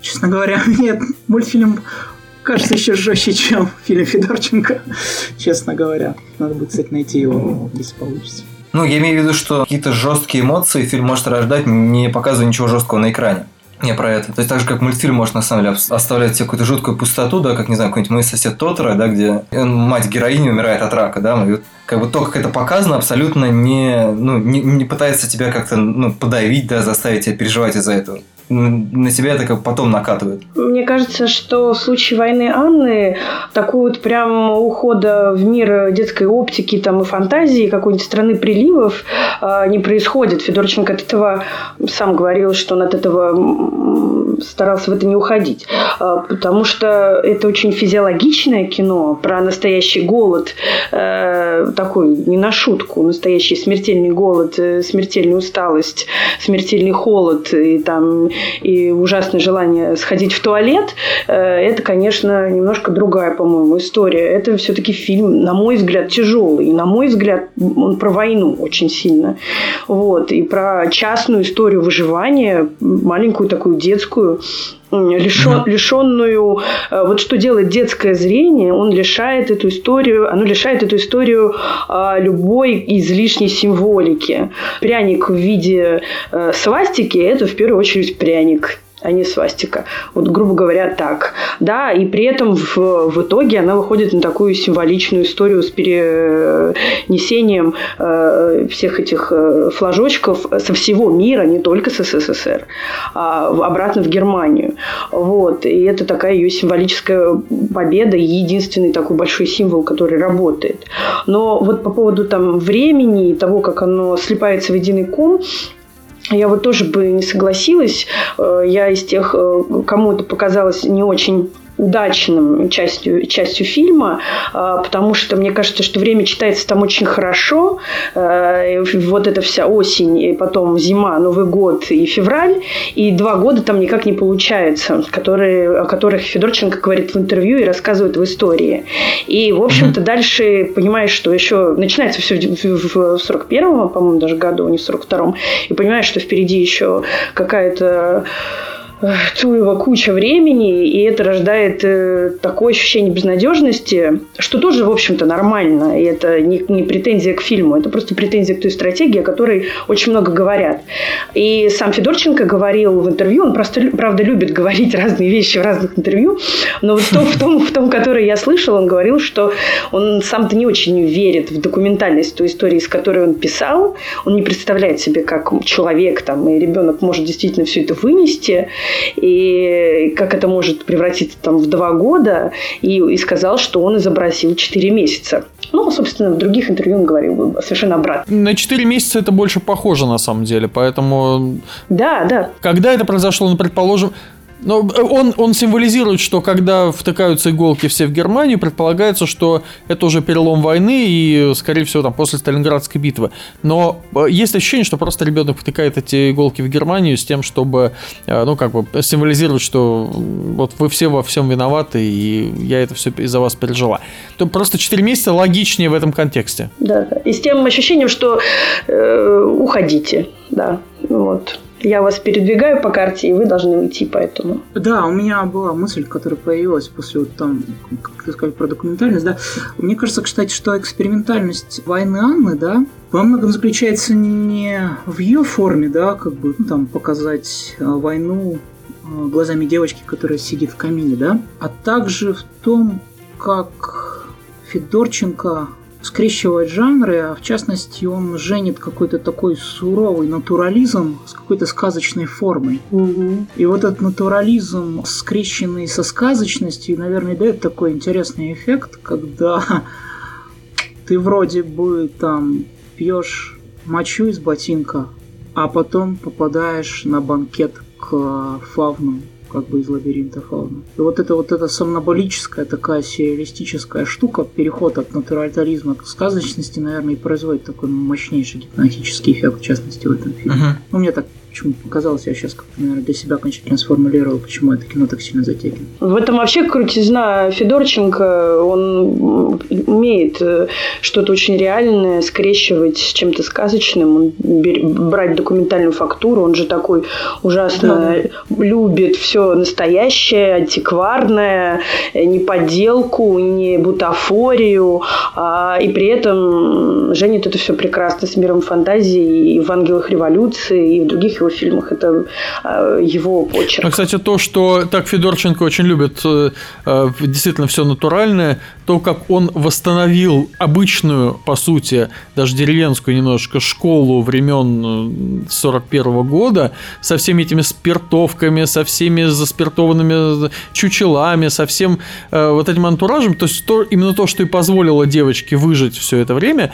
Честно говоря, *laughs* этот мультфильм кажется еще жестче, чем фильм Федорченко. Честно говоря. Надо будет, кстати, найти его, если получится. Ну, я имею в виду, что какие-то жесткие эмоции фильм может рождать, не показывая ничего жесткого на экране. Не про это. То есть так же, как мультфильм может на самом деле ос- оставлять тебе какую-то жуткую пустоту, да, как, не знаю, какой-нибудь мой сосед Тотора, да, где мать героини умирает от рака, да, и вот как бы то, как это показано, абсолютно не, ну, не, не пытается тебя как-то ну, подавить, да, заставить тебя переживать из-за этого. На тебя это как потом накатывает. Мне кажется, что в случае войны Анны такой вот прям ухода в мир детской оптики там, и фантазии какой-нибудь страны приливов э, не происходит. Федорченко от этого сам говорил, что он от этого старался в это не уходить. Э, потому что это очень физиологичное кино про настоящий голод, э, такой не на шутку, настоящий смертельный голод, э, смертельную усталость, смертельный холод и там и ужасное желание сходить в туалет, э, это, конечно, немножко другая, по-моему, история. Это все-таки фильм, на мой взгляд, тяжелый. И, на мой взгляд, он про войну очень сильно. Вот. И про частную историю выживания, маленькую такую детскую, лишен, лишенную, э, вот что делает детское зрение, он лишает эту историю, оно лишает эту историю а, любой излишней символики. Пряник в виде э, свастики – это в первую очередь пряник а не свастика. Вот, грубо говоря, так. Да, и при этом в, в итоге она выходит на такую символичную историю с перенесением э, всех этих э, флажочков со всего мира, не только с СССР, а обратно в Германию. Вот. И это такая ее символическая победа, единственный такой большой символ, который работает. Но вот по поводу там времени и того, как оно слипается в единый ком, я вот тоже бы не согласилась. Э, я из тех, э, кому это показалось не очень удачным частью, частью фильма, а, потому что мне кажется, что время читается там очень хорошо. А, вот эта вся осень, и потом зима, Новый год и февраль, и два года там никак не получается, которые, о которых Федорченко говорит в интервью и рассказывает в истории. И, в общем-то, дальше понимаешь, что еще начинается все в 41-м, по-моему, даже году, не в 42-м, и понимаешь, что впереди еще какая-то целого куча времени, и это рождает э, такое ощущение безнадежности, что тоже, в общем-то, нормально. И это не, не претензия к фильму, это просто претензия к той стратегии, о которой очень много говорят. И сам Федорченко говорил в интервью, он просто, правда, любит говорить разные вещи в разных интервью, но вот в том, в том, в том которое я слышал, он говорил, что он сам-то не очень верит в документальность той истории, с которой он писал. Он не представляет себе, как человек там, и ребенок может действительно все это вынести и как это может превратиться там в два года, и, и сказал, что он изобразил 4 месяца. Ну, собственно, в других интервью он говорил совершенно обратно. На 4 месяца это больше похоже, на самом деле, поэтому... Да, да. Когда это произошло, ну, предположим, но э, он, он символизирует, что когда втыкаются иголки все в Германию, предполагается, что это уже перелом войны и, скорее всего, там после Сталинградской битвы. Но э, есть ощущение, что просто ребенок втыкает эти иголки в Германию с тем, чтобы, э, ну, как бы символизировать, что вот вы все во всем виноваты, и я это все из-за вас пережила. То просто 4 месяца логичнее в этом контексте. Да, да. И с тем ощущением, что э, уходите, да, вот я вас передвигаю по карте, и вы должны уйти поэтому. Да, у меня была мысль, которая появилась после вот там, как ты сказал, про документальность, да. Мне кажется, кстати, что экспериментальность войны Анны, да, во многом заключается не в ее форме, да, как бы ну, там показать а, войну а, глазами девочки, которая сидит в камине, да, а также в том, как Федорченко скрещивает жанры, а в частности он женит какой-то такой суровый натурализм с какой-то сказочной формой. Угу. И вот этот натурализм, скрещенный со сказочностью, наверное, дает такой интересный эффект, когда *laughs* ты вроде бы там пьешь мочу из ботинка, а потом попадаешь на банкет к фавну как бы из лабиринта фауны. И вот это вот эта сомноболическая такая сюрреалистическая штука, переход от натуралитаризма к сказочности, наверное, и производит такой мощнейший гипнотический эффект, в частности, в этом фильме. Uh-huh. Ну, мне так почему показалось, я сейчас как-то, наверное, для себя окончательно сформулировал, почему это кино так сильно затягивает. В этом вообще крутизна Федорченко, он умеет э, что-то очень реальное скрещивать с чем-то сказочным, он брать документальную фактуру, он же такой ужасно да. любит все все настоящее, антикварное, э, не подделку, не бутафорию, а, и при этом женит это все прекрасно с миром фантазии и в «Ангелах революции», и в других его фильмах. Это а, его почерк. Ну, кстати, то, что так Федорченко очень любит э, э, действительно все натуральное, то, как он восстановил обычную, по сути, даже деревенскую немножко школу времен 41 года со всеми этими спиртовками, со всеми заспиртованными чучелами, со всем э, вот этим антуражем, то есть то, именно то, что и позволило девочке выжить все это время,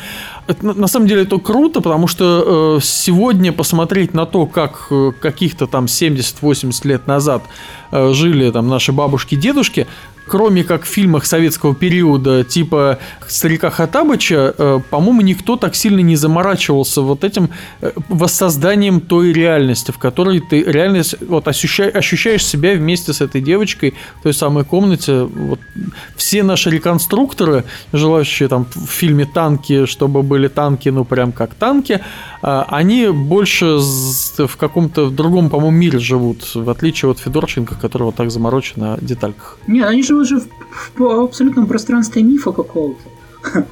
на самом деле это круто, потому что э, сегодня посмотреть на то, как э, каких-то там 70-80 лет назад э, жили там наши бабушки-дедушки, кроме как в фильмах советского периода типа «Старика Хатабыча», э, по-моему, никто так сильно не заморачивался вот этим э, воссозданием той реальности, в которой ты реально вот ощущаешь, себя вместе с этой девочкой в той самой комнате. Вот все наши реконструкторы, желающие там в фильме «Танки», чтобы были танки, ну прям как танки, э, они больше в каком-то другом, по-моему, мире живут, в отличие от Федорченко, которого так заморочен на детальках. Нет, они же же в, в абсолютном пространстве мифа какого-то. *laughs*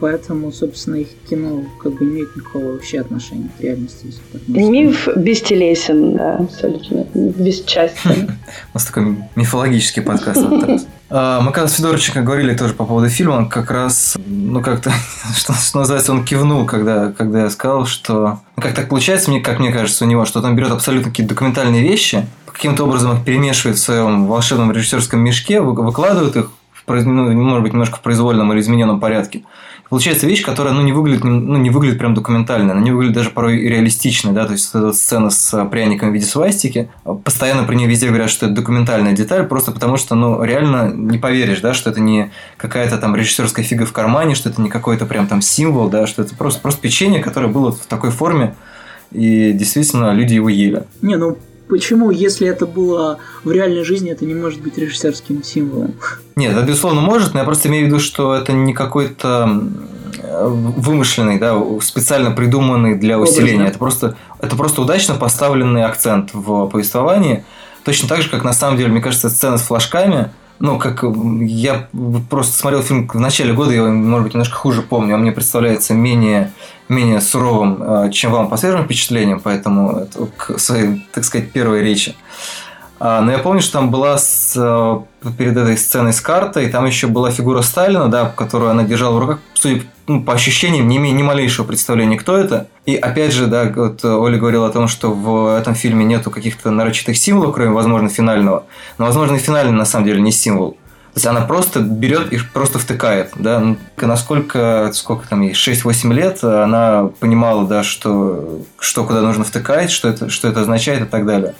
Поэтому, собственно, их кино как бы не имеет никакого вообще отношения к реальности. Миф бестелесен, да, абсолютно, бесчастен. *laughs* У нас такой мифологический подкаст. *laughs* А, мы когда с Федорченко говорили тоже по поводу фильма, он как раз, ну как-то, *laughs* что, что называется, он кивнул, когда, когда я сказал, что... Ну, как так получается, мне, как мне кажется, у него, что он берет абсолютно какие-то документальные вещи, каким-то образом их перемешивает в своем волшебном режиссерском мешке, выкладывает их, в, ну, может быть, немножко в произвольном или измененном порядке. Получается вещь, которая ну, не, выглядит, ну, не выглядит прям документально, она не выглядит даже порой реалистичной, да, то есть эта сцена с пряником в виде свастики, постоянно про нее везде говорят, что это документальная деталь, просто потому что, ну, реально не поверишь, да, что это не какая-то там режиссерская фига в кармане, что это не какой-то прям там символ, да, что это просто, просто печенье, которое было в такой форме, и действительно люди его ели. Не, ну почему, если это было в реальной жизни, это не может быть режиссерским символом? Нет, это безусловно может, но я просто имею в виду, что это не какой-то вымышленный, да, специально придуманный для усиления. Это просто, это просто удачно поставленный акцент в повествовании. Точно так же, как на самом деле, мне кажется, сцена с флажками, ну, как я просто смотрел фильм в начале года, я его, может быть, немножко хуже помню, он мне представляется менее менее суровым, э, чем вам по свежим впечатлениям, поэтому это к своей, так сказать, первой речи. А, но я помню, что там была с, э, перед этой сценой с картой, там еще была фигура Сталина, да, которую она держала в руках, судя ну, по ощущениям, не имея ни малейшего представления, кто это. И опять же, да, вот Оля говорила о том, что в этом фильме нету каких-то нарочитых символов, кроме, возможно, финального. Но, возможно, и финальный на самом деле не символ. Она просто берет и просто втыкает, да, ну, насколько, сколько там ей, 6-8 лет, она понимала, да, что, что куда нужно втыкать, что это, что это означает и так далее.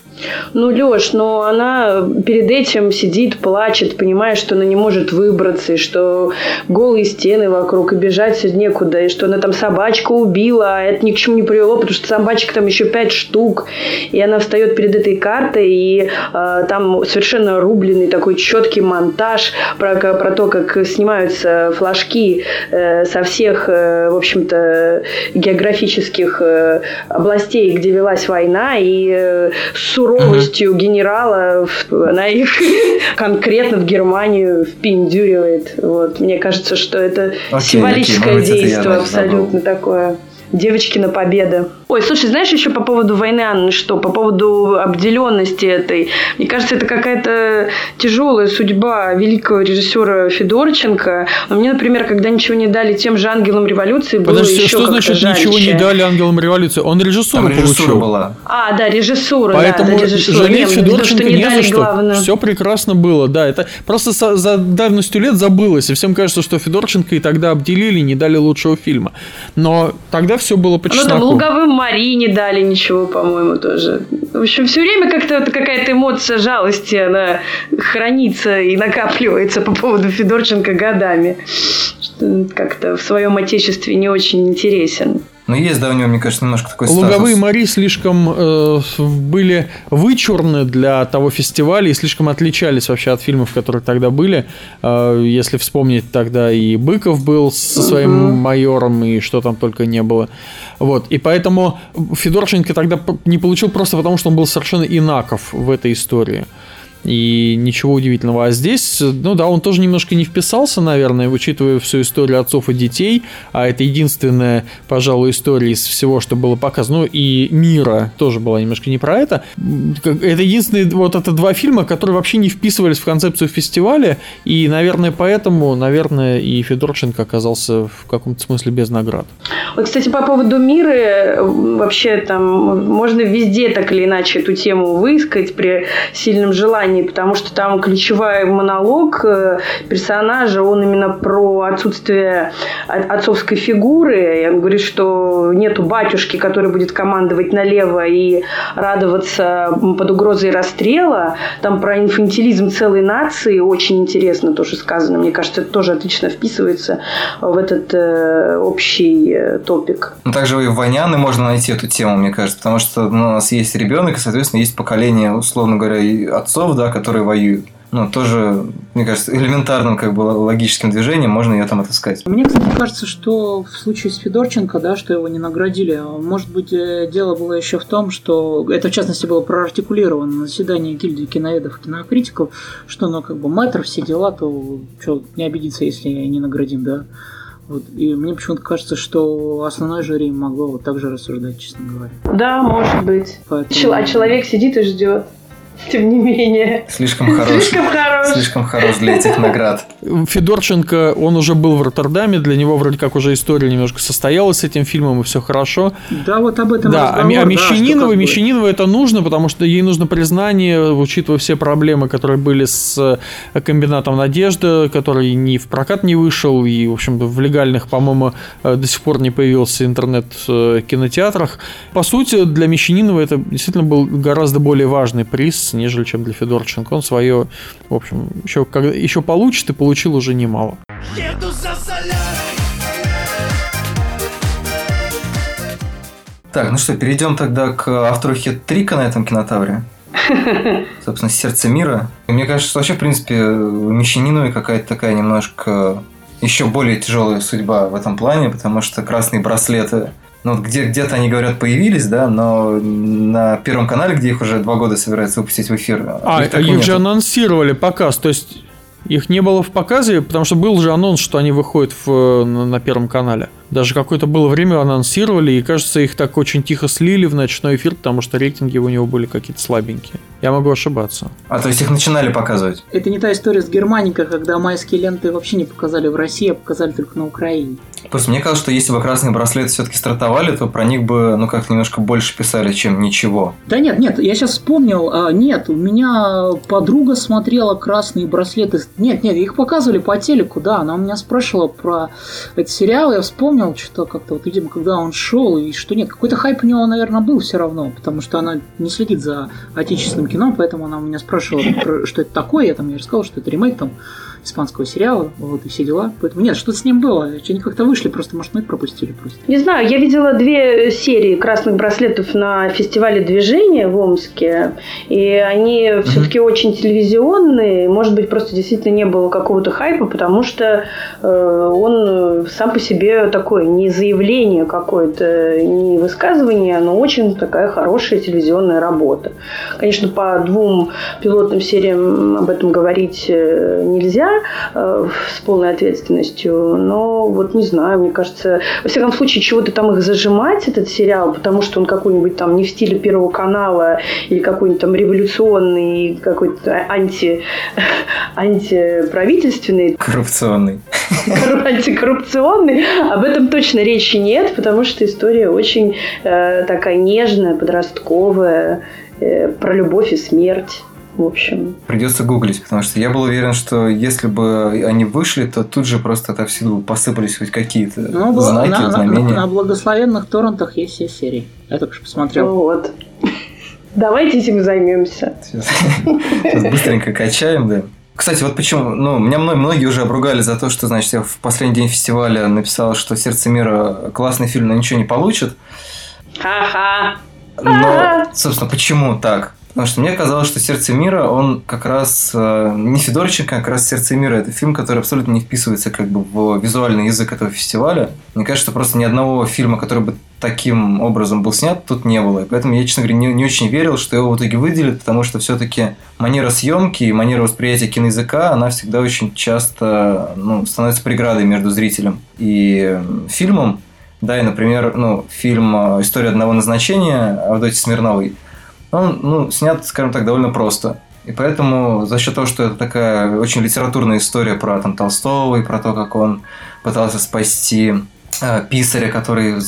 Ну, Леш, но она перед этим сидит, плачет, понимая, что она не может выбраться, и что голые стены вокруг, и бежать некуда, и что она там собачка убила, а это ни к чему не привело, потому что собачек там еще пять штук, и она встает перед этой картой, и э, там совершенно рубленый такой четкий монтаж, репортаж про, про то, как снимаются флажки э, со всех, э, в общем-то, географических э, областей, где велась война, и с суровостью генерала она их *laughs* конкретно в Германию впендюривает. Вот. Мне кажется, что это okay, символическое okay, действие абсолютно такое. Девочкина победа. Ой, слушай, знаешь еще по поводу войны, Анны, что? По поводу обделенности этой. Мне кажется, это какая-то тяжелая судьба великого режиссера Федорченко. Но мне, например, когда ничего не дали тем же ангелам революции, было Подожди, еще что значит жальче. ничего не дали ангелам революции? Он режиссуру Там получил. была. А, да, режиссура. Поэтому да, жалеть Нет, Федорченко не, не за что. Главную. Все прекрасно было, да. Это просто со, за давностью лет забылось. И всем кажется, что Федорченко и тогда обделили, не дали лучшего фильма. Но тогда все было по чесноку. Ну, там «Луговым Мари не дали ничего, по-моему, тоже. В общем, все время как-то какая-то эмоция жалости, она хранится и накапливается по поводу Федорченко годами. Как-то в своем отечестве не очень интересен. Но есть, да, у него, мне кажется, немножко такой Луговые Мари слишком э, были вычурны для того фестиваля и слишком отличались вообще от фильмов, которые тогда были. Э, если вспомнить, тогда и Быков был со своим угу. майором, и что там только не было. Вот. И поэтому Федорченко тогда не получил просто потому, что он был совершенно инаков в этой истории. И ничего удивительного. А здесь, ну да, он тоже немножко не вписался, наверное, учитывая всю историю отцов и детей, а это единственная, пожалуй, история из всего, что было показано, ну и мира тоже была немножко не про это. Это единственные вот это два фильма, которые вообще не вписывались в концепцию фестиваля, и, наверное, поэтому, наверное, и Федорченко оказался в каком-то смысле без наград. Вот, кстати, по поводу мира, вообще там можно везде так или иначе эту тему выискать при сильном желании, потому что там ключевой монолог э, персонажа, он именно про отсутствие отцовской фигуры. Он говорит, что нету батюшки, который будет командовать налево и радоваться под угрозой расстрела. Там про инфантилизм целой нации очень интересно тоже сказано. Мне кажется, это тоже отлично вписывается в этот э, общий э, топик. Ну, также и в Ваняны можно найти эту тему, мне кажется, потому что ну, у нас есть ребенок, и, соответственно, есть поколение, условно говоря, отцов, да, которые воюют ну, тоже, мне кажется, элементарным как бы логическим движением можно ее там отыскать. Мне, кстати, кажется, что в случае с Федорченко, да, что его не наградили, может быть, э, дело было еще в том, что это, в частности, было проартикулировано на заседании гильдии киноведов и кинокритиков, что, ну, как бы, мэтр, все дела, то что, не обидится, если не наградим, да. Вот, и мне почему-то кажется, что основной жюри могло вот так же рассуждать, честно говоря. Да, может быть. Поэтому... А человек сидит и ждет тем не менее. Слишком хорош. Слишком хорош. Слишком хорош для этих наград. Федорченко, он уже был в Роттердаме, для него вроде как уже история немножко состоялась с этим фильмом, и все хорошо. Да, вот об этом Да, разговор, а, а Мещанинова, да, Мещанинова это нужно, потому что ей нужно признание, учитывая все проблемы, которые были с э, комбинатом Надежда, который ни в прокат не вышел, и, в общем-то, в легальных, по-моему, э, до сих пор не появился интернет-кинотеатрах. Э, По сути, для Мещанинова это действительно был гораздо более важный приз, нежели чем для Федорченко. Он свое, в общем, еще, когда, еще получит и получил уже немало. Еду за Так, ну что, перейдем тогда к автору хит-трика на этом кинотавре. *laughs* Собственно, «Сердце мира». И мне кажется, что вообще, в принципе, у Мещаниновой какая-то такая немножко еще более тяжелая судьба в этом плане, потому что красные браслеты ну, где, где-то они, говорят, появились, да, но на Первом канале, где их уже два года собираются выпустить в эфир. А, их, их же анонсировали показ, то есть их не было в показе, потому что был же анонс, что они выходят в, на, на Первом канале. Даже какое-то было время анонсировали, и кажется, их так очень тихо слили в ночной эфир, потому что рейтинги у него были какие-то слабенькие. Я могу ошибаться. А то есть их начинали показывать? Это не та история с Германикой, когда майские ленты вообще не показали в России, а показали только на Украине. Просто мне кажется, что если бы красные браслеты все-таки стартовали, то про них бы, ну, как немножко больше писали, чем ничего. Да нет, нет, я сейчас вспомнил, а, нет, у меня подруга смотрела красные браслеты. Нет, нет, их показывали по телеку, да, она у меня спрашивала про этот сериал, я вспомнил, понял, что как-то вот, видимо, когда он шел, и что нет, какой-то хайп у него, наверное, был все равно, потому что она не следит за отечественным кино, поэтому она у меня спрашивала, *laughs* что это такое, я там ей рассказал, что это ремейк там испанского сериала, вот, и все дела. Поэтому нет, что с ним было? Что они как-то вышли, просто, может, мы их пропустили просто. Не знаю, я видела две серии красных браслетов на фестивале движения в Омске, и они mm-hmm. все-таки очень телевизионные, может быть, просто действительно не было какого-то хайпа, потому что э, он сам по себе такой, не заявление какое-то, не высказывание, но очень такая хорошая телевизионная работа. Конечно, по двум пилотным сериям об этом говорить э, э, с полной ответственностью. Но вот не знаю, мне кажется, во всяком случае, чего-то там их зажимать, этот сериал, потому что он какой-нибудь там не в стиле Первого канала или какой-нибудь там революционный, какой-то анти, антиправительственный. Коррупционный. Антикоррупционный. Об этом точно речи нет, потому что история очень э, такая нежная, подростковая, э, про любовь и смерть в общем. Придется гуглить, потому что я был уверен, что если бы они вышли, то тут же просто отовсюду посыпались хоть какие-то ну, знаки, на, знамения. На, на благословенных торрентах есть все серии. Я только что посмотрел. Вот. *laughs* Давайте этим займемся. Сейчас, сейчас быстренько качаем, да. Кстати, вот почему, ну, меня многие уже обругали за то, что, значит, я в последний день фестиваля написал, что «Сердце мира» классный фильм, но ничего не получит. Ха-ха. Но, собственно, почему так? Потому что мне казалось, что «Сердце мира», он как раз... Э, не Федорченко, а как раз «Сердце мира» – это фильм, который абсолютно не вписывается как бы в визуальный язык этого фестиваля. Мне кажется, что просто ни одного фильма, который бы таким образом был снят, тут не было. И поэтому я, честно говоря, не, не очень верил, что его в итоге выделят, потому что все-таки манера съемки и манера восприятия киноязыка, она всегда очень часто ну, становится преградой между зрителем и фильмом. Да, и, например, ну, фильм «История одного назначения» Авдотьи Смирновой – он ну, снят, скажем так, довольно просто. И поэтому за счет того, что это такая очень литературная история про там, Толстого и про то, как он пытался спасти э, писаря, который э,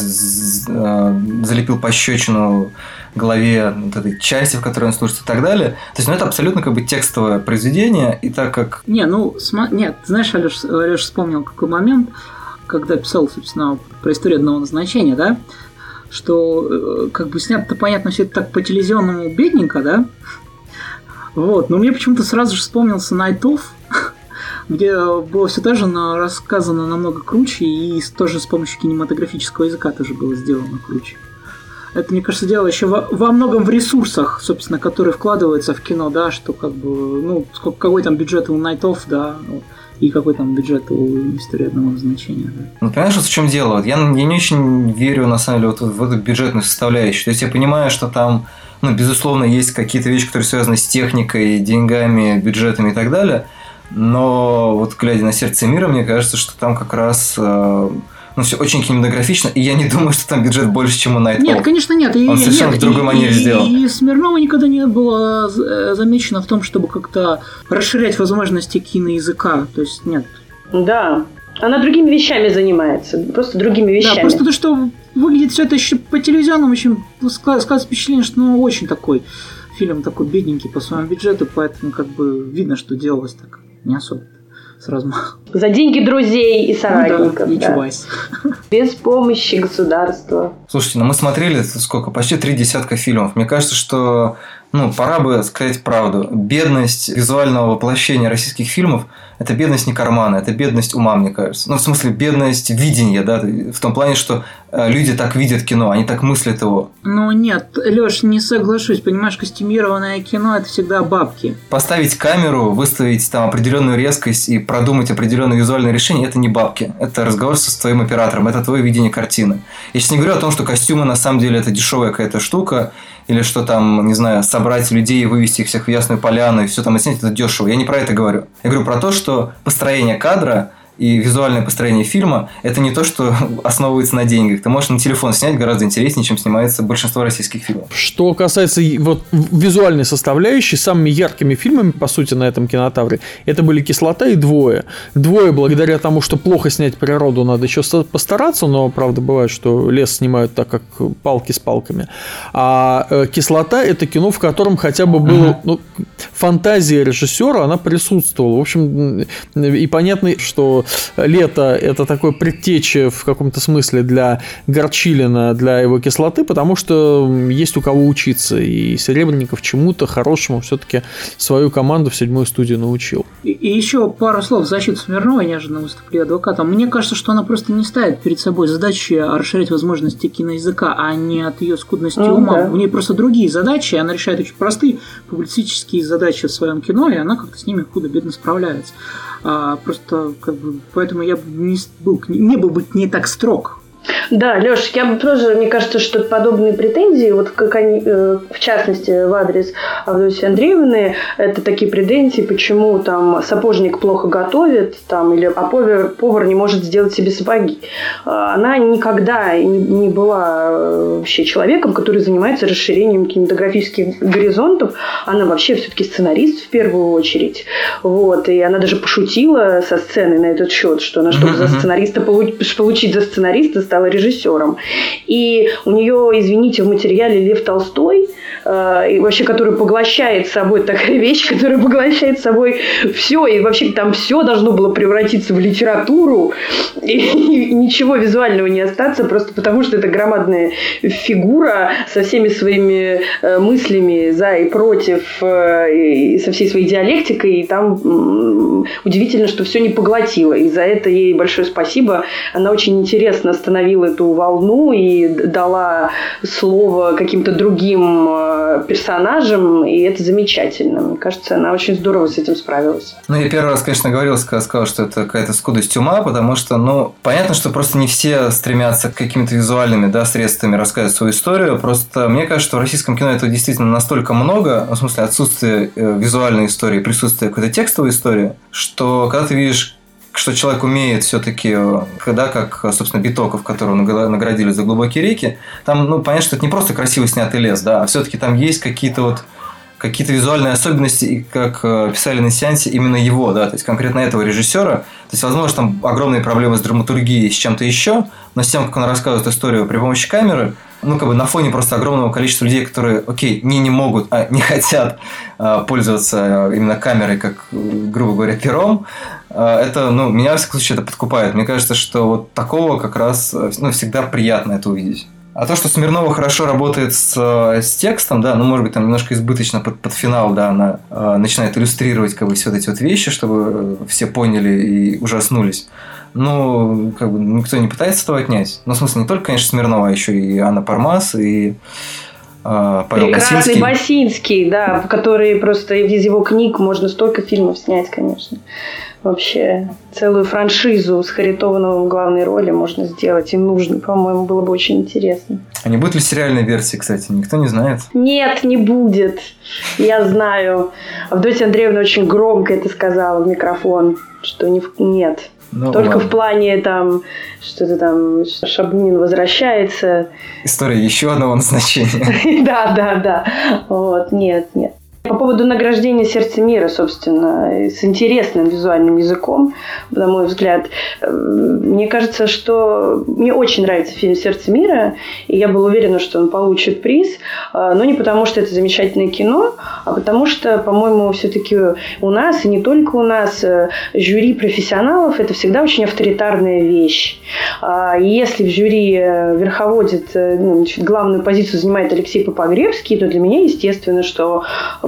залепил пощечину главе вот этой части, в которой он служит и так далее. То есть, ну, это абсолютно как бы текстовое произведение, и так как... Не, ну, см... нет, знаешь, Алеш, Алеш вспомнил какой момент, когда писал, собственно, про историю одного назначения, да, что э, как бы снято-то, понятно, все это так по телевизионному бедненько, да? Вот, но мне почему-то сразу же вспомнился Найтов, *laughs* где было все тоже рассказано намного круче, и тоже с помощью кинематографического языка тоже было сделано круче. Это, мне кажется, дело еще во, во многом в ресурсах, собственно, которые вкладываются в кино, да, что как бы, ну, сколько, какой там бюджет у Найтов, да, ну, и какой там бюджет у истории одного значения. Да. Ну, понимаешь, вот в чем дело? Вот я, я не очень верю, на самом деле, вот в эту бюджетную составляющую. То есть я понимаю, что там, ну, безусловно, есть какие-то вещи, которые связаны с техникой, деньгами, бюджетами и так далее. Но вот глядя на сердце мира, мне кажется, что там как раз э, ну, все очень кинематографично, и я не *laughs* думаю, что там бюджет больше, чем у Night Нет, конечно, нет. И, Он совершенно нет, в другой и, манере и, сделал. И Смирнова никогда не было э, замечено в том, чтобы как-то расширять возможности киноязыка. То есть, нет. Да, она другими вещами занимается, просто другими вещами. Да, просто то, что выглядит все это еще по телевизионному, очень складывается впечатление, что ну, очень такой фильм такой бедненький по своему бюджету, поэтому как бы видно, что делалось так не особо с размахом. За деньги друзей и соратников. Ну, да, да. Без помощи государства. Слушайте, ну мы смотрели сколько? Почти три десятка фильмов. Мне кажется, что ну, пора бы сказать правду. Бедность визуального воплощения российских фильмов – это бедность не кармана, это бедность ума, мне кажется. Ну, в смысле, бедность видения, да, в том плане, что э, люди так видят кино, они так мыслят его. Ну, нет, Леш, не соглашусь. Понимаешь, костюмированное кино – это всегда бабки. Поставить камеру, выставить там определенную резкость и продумать определенное визуальное решение – это не бабки. Это разговор со твоим оператором, это твое видение картины. Я сейчас не говорю о том, что костюмы на самом деле это дешевая какая-то штука, или что там, не знаю, собрать людей и вывести их всех в Ясную Поляну и все там снять, это дешево. Я не про это говорю. Я говорю про то, что построение кадра и визуальное построение фильма – это не то, что *laughs* основывается на деньгах. Ты можешь на телефон снять гораздо интереснее, чем снимается большинство российских фильмов. Что касается вот визуальной составляющей, самыми яркими фильмами, по сути, на этом кинотавре, это были «Кислота» и «Двое». «Двое» благодаря тому, что плохо снять природу, надо еще постараться, но, правда, бывает, что лес снимают так, как палки с палками. А э, «Кислота» – это кино, в котором хотя бы было... Ну, фантазия режиссера, она присутствовала. В общем, и понятно, что лето это такой предтеча в каком-то смысле для Горчилина, для его кислоты, потому что есть у кого учиться. И Серебренников чему-то хорошему все-таки свою команду в седьмую студию научил. И, и еще пару слов в защиту Смирновой, неожиданно выступлю адвокатом. Мне кажется, что она просто не ставит перед собой задачи расширять возможности киноязыка, а не от ее скудности mm, ума. Да. У нее просто другие задачи, она решает очень простые публицистические задачи в своем кино, и она как-то с ними худо-бедно справляется. А, просто как бы поэтому я не был, не был бы не так строг да, Леш, я бы тоже, мне кажется, что подобные претензии, вот как они, э, в частности, в адрес Авдотьи Андреевны, это такие претензии, почему там сапожник плохо готовит, там, или а повар, повар не может сделать себе сапоги. А, она никогда не, не была э, вообще человеком, который занимается расширением кинематографических горизонтов. Она вообще все-таки сценарист в первую очередь. Вот, и она даже пошутила со сцены на этот счет, что она, чтобы за сценариста получить за сценариста, стала режиссером. И у нее, извините, в материале Лев Толстой, и вообще, который поглощает собой *laughs* такая вещь, которая поглощает собой все, и вообще там все должно было превратиться в литературу, и, и ничего визуального не остаться, просто потому что это громадная фигура со всеми своими э, мыслями за и против, э, и со всей своей диалектикой, и там удивительно, что все не поглотило, и за это ей большое спасибо. Она очень интересно остановила эту волну и дала слово каким-то другим э, персонажам, и это замечательно. Мне кажется, она очень здорово с этим справилась. Ну, я первый раз, конечно, говорил, сказал, что это какая-то скудость ума, потому что, ну, понятно, что просто не все стремятся к какими-то визуальными да, средствами рассказывать свою историю. Просто мне кажется, что в российском кино это действительно настолько много, ну, в смысле отсутствие э, визуальной истории, присутствие какой-то текстовой истории, что когда ты видишь что человек умеет все-таки, когда как, собственно, Битоков, которого наградили за глубокие реки, там, ну, понятно, что это не просто красиво снятый лес, да, а все-таки там есть какие-то вот какие-то визуальные особенности, как э, писали на сеансе, именно его, да, то есть конкретно этого режиссера. То есть, возможно, там огромные проблемы с драматургией, с чем-то еще, но с тем, как он рассказывает историю при помощи камеры, ну, как бы на фоне просто огромного количества людей, которые, окей, не не могут, а не *laughs* хотят а, пользоваться именно камерой, как, грубо говоря, пером, а, это, ну, меня, во всяком случае, это подкупает. Мне кажется, что вот такого как раз, ну, всегда приятно это увидеть. А то, что Смирнова хорошо работает с, с текстом, да, ну, может быть, там немножко избыточно под, под финал, да, она э, начинает иллюстрировать, как бы, все вот эти вот вещи, чтобы все поняли и ужаснулись. Ну, как бы, никто не пытается этого отнять. Ну, в смысле, не только, конечно, Смирнова, а еще и Анна Пармас, и э, Павел Прекрасный Басинский. Басинский, да, который просто из его книг можно столько фильмов снять, конечно вообще целую франшизу с Харитоновым в главной роли можно сделать и нужно, по-моему, было бы очень интересно. А не будет ли сериальной версии, кстати? Никто не знает. Нет, не будет. Я знаю. Авдотья Андреевна очень громко это сказала в микрофон, что не в... нет. Ну, Только ладно. в плане там что-то там Шабунин возвращается. История еще одного назначения. *laughs* Да, да, да. Вот, нет, нет. По поводу награждения «Сердце мира», собственно, с интересным визуальным языком, на мой взгляд. Э, мне кажется, что мне очень нравится фильм «Сердце мира», и я была уверена, что он получит приз, э, но не потому, что это замечательное кино, а потому что, по-моему, все-таки у нас, и не только у нас, э, жюри профессионалов – это всегда очень авторитарная вещь. А и если в жюри верховодит, ну, главную позицию занимает Алексей Попогребский, то для меня естественно, что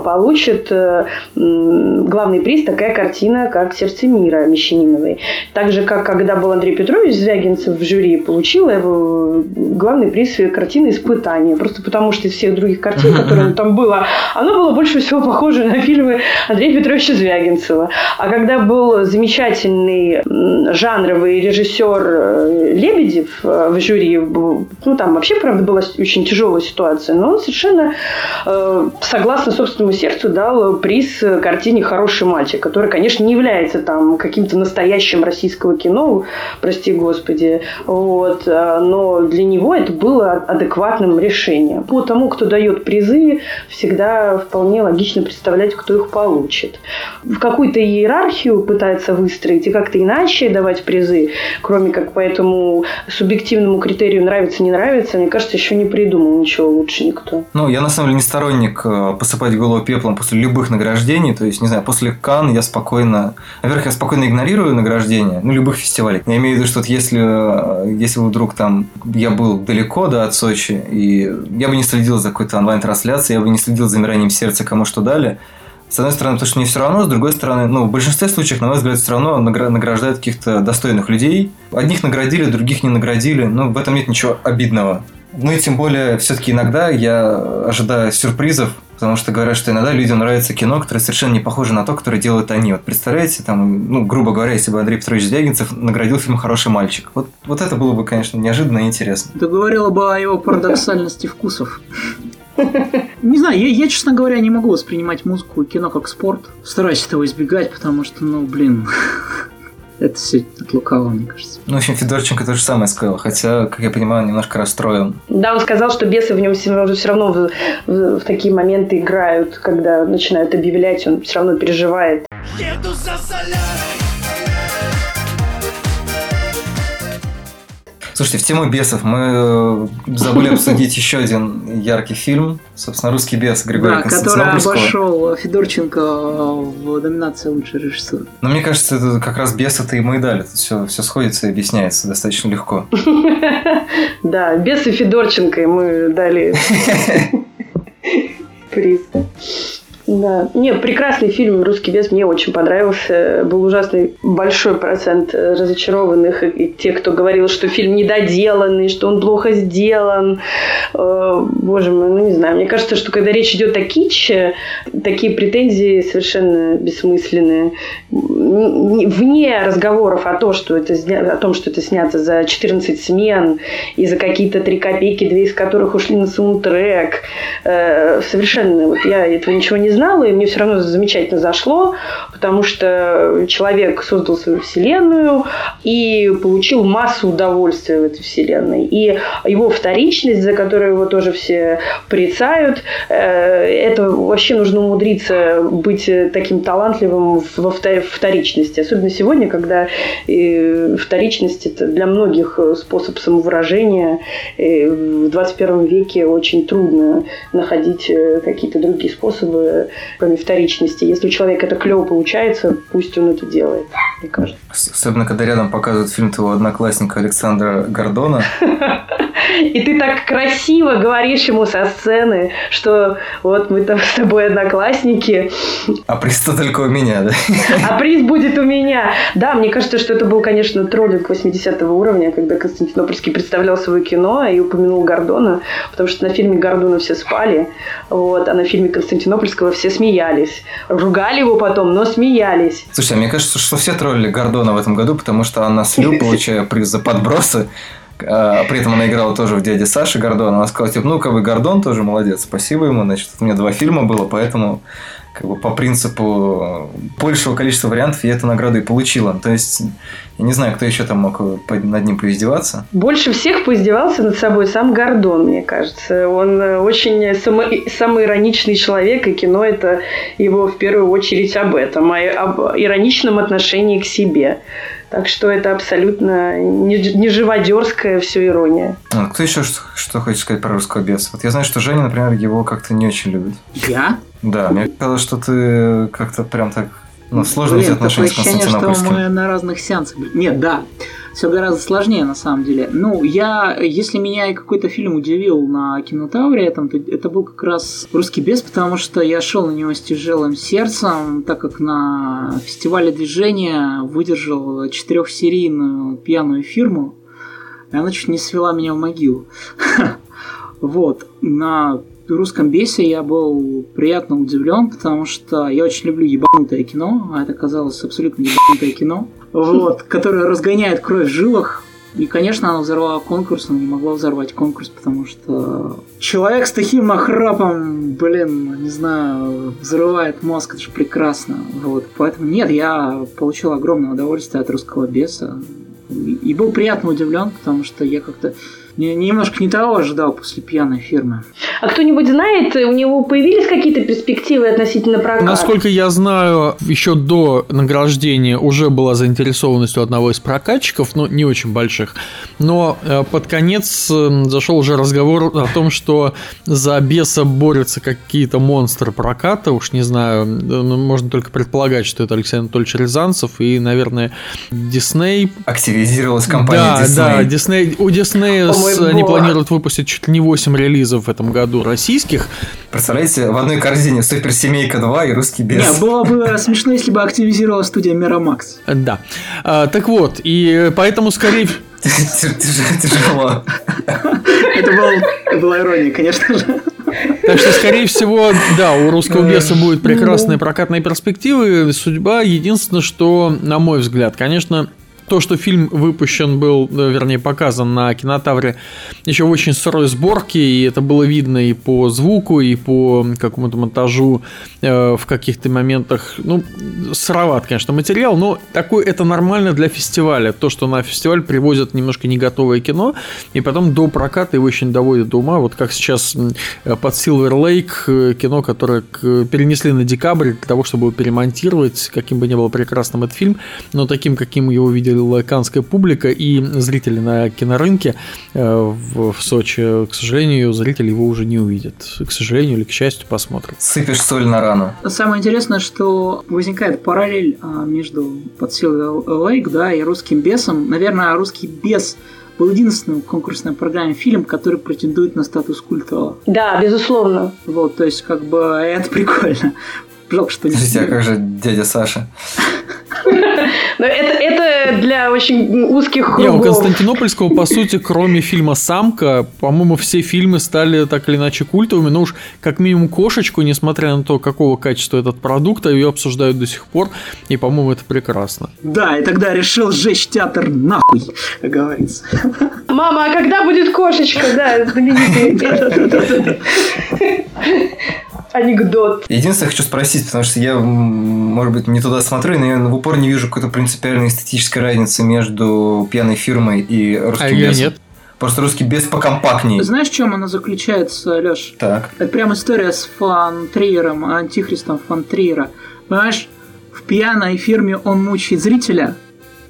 получит э, главный приз такая картина, как «Сердце мира» Мещаниновой. Так же, как когда был Андрей Петрович Звягинцев в жюри, получила его главный приз картины «Испытание». Просто потому, что из всех других картин, которые там было, оно было больше всего похоже на фильмы Андрея Петровича Звягинцева. А когда был замечательный жанровый режиссер э, Лебедев э, в жюри, ну, там вообще, правда, была очень тяжелая ситуация, но он совершенно согласно собственному сердцу дал приз картине «Хороший мальчик», который, конечно, не является там каким-то настоящим российского кино, прости господи, вот, а, но для него это было адекватным решением. По тому, кто дает призы, всегда вполне логично представлять, кто их получит. В какую-то иерархию пытается выстроить и как-то иначе давать призы, кроме как по этому субъективному критерию нравится, не нравится, мне кажется, еще не придумал ничего лучше никто. Ну, я на самом деле не сторонник э, посыпать голову пеплом после любых награждений. То есть, не знаю, после Кан я спокойно... Во-первых, я спокойно игнорирую награждения, ну, любых фестивалей. Я имею в виду, что вот если, если вдруг там я был далеко, да, от Сочи, и я бы не следил за какой-то онлайн-трансляцией, я бы не следил за замиранием сердца, кому что дали, с одной стороны, потому что мне все равно, с другой стороны, ну, в большинстве случаев, на мой взгляд, все равно награждают каких-то достойных людей. Одних наградили, других не наградили. Ну, в этом нет ничего обидного. Ну и тем более, все-таки иногда я ожидаю сюрпризов, потому что говорят, что иногда людям нравится кино, которое совершенно не похоже на то, которое делают они. Вот представляете, там, ну, грубо говоря, если бы Андрей Петрович Звягинцев наградил фильм «Хороший мальчик». Вот, вот это было бы, конечно, неожиданно и интересно. Это говорило бы о его парадоксальности вкусов. Не знаю, я, я, честно говоря, не могу воспринимать музыку и кино как спорт. Стараюсь этого избегать, потому что, ну, блин, это все от лукавого, мне кажется. Ну, в общем, Федорченко то же самое сказал, хотя, как я понимаю, он немножко расстроен. Да, он сказал, что бесы в нем все равно в, в, в такие моменты играют, когда начинают объявлять, он все равно переживает. Еду за солярой. Слушайте, в тему бесов мы э, забыли обсудить еще один яркий фильм, собственно, «Русский бес» Григория Да, который обошел Федорченко в номинации «Лучший режиссер». Но мне кажется, это как раз бесы-то ему и дали. Тут все, все сходится и объясняется достаточно легко. *laughs* Да, Бес и Федорченко ему дали *laughs* приз. Да. Не, прекрасный фильм «Русский бес» мне очень понравился. Был ужасный большой процент разочарованных и, и те, кто говорил, что фильм недоделанный, что он плохо сделан. Э, боже мой, ну не знаю. Мне кажется, что когда речь идет о китче, такие претензии совершенно бессмысленные. Вне разговоров о, том, что это, о том, что это снято за 14 смен и за какие-то три копейки, две из которых ушли на саундтрек. Э, совершенно вот я этого ничего не знала, и мне все равно замечательно зашло, потому что человек создал свою вселенную и получил массу удовольствия в этой вселенной. И его вторичность, за которую его тоже все порицают, э, это вообще нужно умудриться быть таким талантливым во втор- вторичности. Особенно сегодня, когда э, вторичность это для многих способ самовыражения. И в 21 веке очень трудно находить э, какие-то другие способы, кроме вторичности. Если у человека это клево получается, пусть он это делает, мне кажется. Особенно, когда рядом показывают фильм твоего одноклассника Александра Гордона. *laughs* И ты так красиво говоришь ему со сцены, что вот мы там с тобой одноклассники, А приз-то только у меня, да? *laughs* а приз будет у меня. Да, мне кажется, что это был, конечно, троллинг 80 уровня, когда Константинопольский представлял свое кино и упомянул Гордона, потому что на фильме Гордона все спали, вот, а на фильме Константинопольского все смеялись. Ругали его потом, но смеялись. Слушай, а мне кажется, что все троллили Гордона в этом году, потому что она слил, получая *laughs* приз за подбросы. А, При этом она играла тоже в «Дяде Саше» Гордона. Она сказала, типа, ну, как бы Гордон тоже молодец, спасибо ему. Значит, у меня два фильма было, поэтому как бы по принципу э, большего количества вариантов я эту награду и получила. То есть, я не знаю, кто еще там мог э, над ним поиздеваться. Больше всех поиздевался над собой сам Гордон, мне кажется. Он э, очень само... самоироничный человек, и кино это его в первую очередь об этом, о- об ироничном отношении к себе. Так что это абсолютно не, живодерская все ирония. А, Кто еще что, что хочет сказать про русского беса? Вот я знаю, что Женя, например, его как-то не очень любит. Я? Да, мне казалось, что ты как-то прям так... Ну, сложные у тебя Блин, отношения такое ощущение, что мы на разных сеансах. Нет, да, все гораздо сложнее на самом деле. Ну, я, если меня и какой-то фильм удивил на кинотавре, этом, то это был как раз «Русский бес», потому что я шел на него с тяжелым сердцем, так как на фестивале движения выдержал четырехсерийную пьяную фирму, и она чуть не свела меня в могилу. *laughs* Вот. На русском бесе я был приятно удивлен, потому что я очень люблю ебанутое кино, а это казалось абсолютно ебанутое кино, вот, *laughs* которое разгоняет кровь в жилах. И, конечно, она взорвала конкурс, но не могла взорвать конкурс, потому что человек с таким охрапом, блин, не знаю, взрывает мозг, это же прекрасно. Вот. Поэтому нет, я получил огромное удовольствие от русского беса. И был приятно удивлен, потому что я как-то немножко не того ожидал после пьяной фирмы. А кто-нибудь знает, у него появились какие-то перспективы относительно проката? Насколько я знаю, еще до награждения уже была заинтересованность у одного из прокатчиков, но не очень больших. Но э, под конец э, зашел уже разговор о том, что за беса борются какие-то монстры проката. Уж не знаю, э, ну, можно только предполагать, что это Алексей Анатольевич Рязанцев и, наверное, Дисней. Активизировалась компания да, Disney. да, Дисней. У Диснея О мой с- они бог. планируют выпустить чуть ли не 8 релизов в этом году российских. Представляете, в одной корзине Суперсемейка 2 и Русский бес. Не, было бы смешно, если бы активизировала студия Мирамакс. Да. А, так вот, и поэтому скорее... *laughs* Тяж- Тяжело. Это была ирония, конечно же. Так что, скорее всего, да, у русского беса будет прекрасные прокатные перспективы. Судьба единственное, что, на мой взгляд, конечно, то, что фильм выпущен был, э, вернее, показан на кинотавре еще в очень сырой сборке, и это было видно и по звуку, и по какому-то монтажу э, в каких-то моментах. Ну, сыроват, конечно, материал, но такой это нормально для фестиваля. То, что на фестиваль привозят немножко не готовое кино, и потом до проката его очень доводят до ума. Вот как сейчас э, под Silver Lake э, кино, которое перенесли на декабрь для того, чтобы его перемонтировать, каким бы ни был прекрасным этот фильм, но таким, каким его видели выделила канская публика и зрители на кинорынке э, в, Сочи. К сожалению, зрители его уже не увидят. К сожалению или к счастью, посмотрят. Сыпешь соль на рану. Самое интересное, что возникает параллель а, между «Под силой Лейк» да, и «Русским бесом». Наверное, «Русский бес» был единственным в конкурсной программе фильм, который претендует на статус культового. Да, безусловно. Вот, то есть, как бы, *laughs* это прикольно. Жалко, что не Подождите, а как же дядя Саша? *laughs* Но это, это для очень узких Не, у кругов. Константинопольского, по сути, кроме фильма «Самка», по-моему, все фильмы стали так или иначе культовыми. Ну уж как минимум «Кошечку», несмотря на то, какого качества этот продукт, ее обсуждают до сих пор. И, по-моему, это прекрасно. Да, и тогда решил сжечь театр нахуй, как говорится. *laughs* Мама, а когда будет кошечка? Да, знаменитый. *laughs* Анекдот. Единственное, хочу спросить, потому что я, может быть, не туда смотрю, но я в упор не вижу какой-то принципиальной эстетической разницы между пьяной фирмой и А русским ее бесом. нет. Просто русский бес покомпактней. Знаешь, в чем она заключается, Леш? Так. Это прям история с фан Триером, антихристом фан Триера. Понимаешь, в пьяной фирме он мучает зрителя,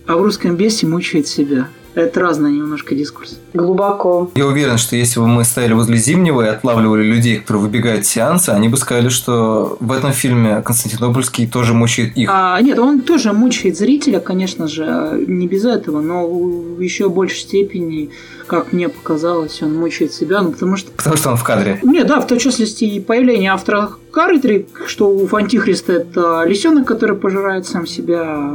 а в русском бесе мучает себя. Это разный немножко дискурс. Глубоко. Я уверен, что если бы мы стояли возле Зимнего и отлавливали людей, которые выбегают с сеанса, они бы сказали, что в этом фильме Константинопольский тоже мучает их. А, нет, он тоже мучает зрителя, конечно же, не без этого, но в еще большей степени, как мне показалось, он мучает себя, ну потому что Потому что он в кадре. Не, да, в той частности и появление автора Картрик, что у Антихриста это лисенок, который пожирает сам себя.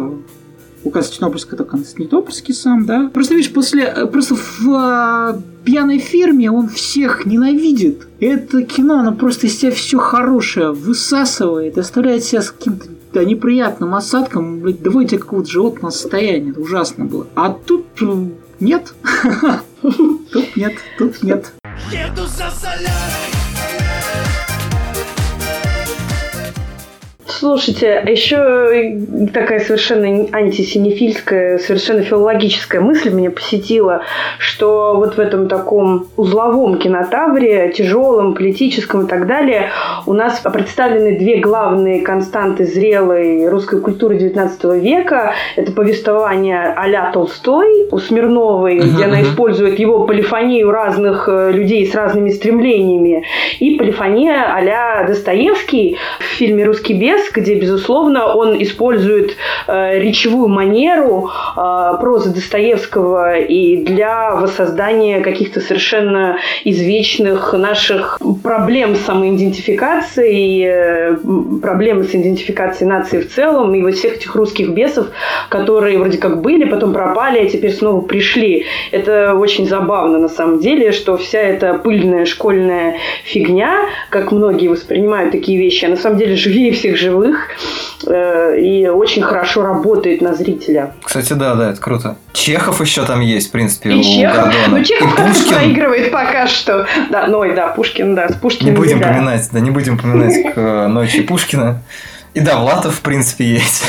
У Константинопольска это Константинопольский сам, да. Просто видишь, после э, просто в э, пьяной фирме он всех ненавидит. Это кино, оно просто из себя все хорошее высасывает, оставляет себя с каким-то да, неприятным осадком, блядь, доводит тебя какого-то животного состояния. Это ужасно было. А тут э, нет. *laughs* Тут нет, тут нет. Еду за солярой Слушайте, а еще такая совершенно антисинефильская, совершенно филологическая мысль меня посетила, что вот в этом таком узловом кинотавре, тяжелом, политическом и так далее, у нас представлены две главные константы зрелой русской культуры XIX века. Это повествование а-ля Толстой у Смирновой, где она использует его полифонию разных э, людей с разными стремлениями, и полифония а-ля Достоевский в фильме «Русский бес», где, безусловно, он использует э, речевую манеру э, прозы Достоевского и для воссоздания каких-то совершенно извечных наших проблем с самоидентификацией, э, проблем с идентификацией нации в целом, и вот всех этих русских бесов, которые вроде как были, потом пропали, а теперь снова пришли. Это очень забавно на самом деле, что вся эта пыльная школьная фигня, как многие воспринимают такие вещи, а на самом деле живее всех живых э, и очень хорошо работает на зрителя. Кстати, да, да, это круто. Чехов еще там есть, в принципе, И у Чехов, Гордона. ну Чехов И Пушкин. проигрывает пока что. Да, ну и да, Пушкин, да, с Не Пушкиным. будем да. поминать, да, не будем поминать к э, ночи Пушкина. И Довлатов, в принципе, есть.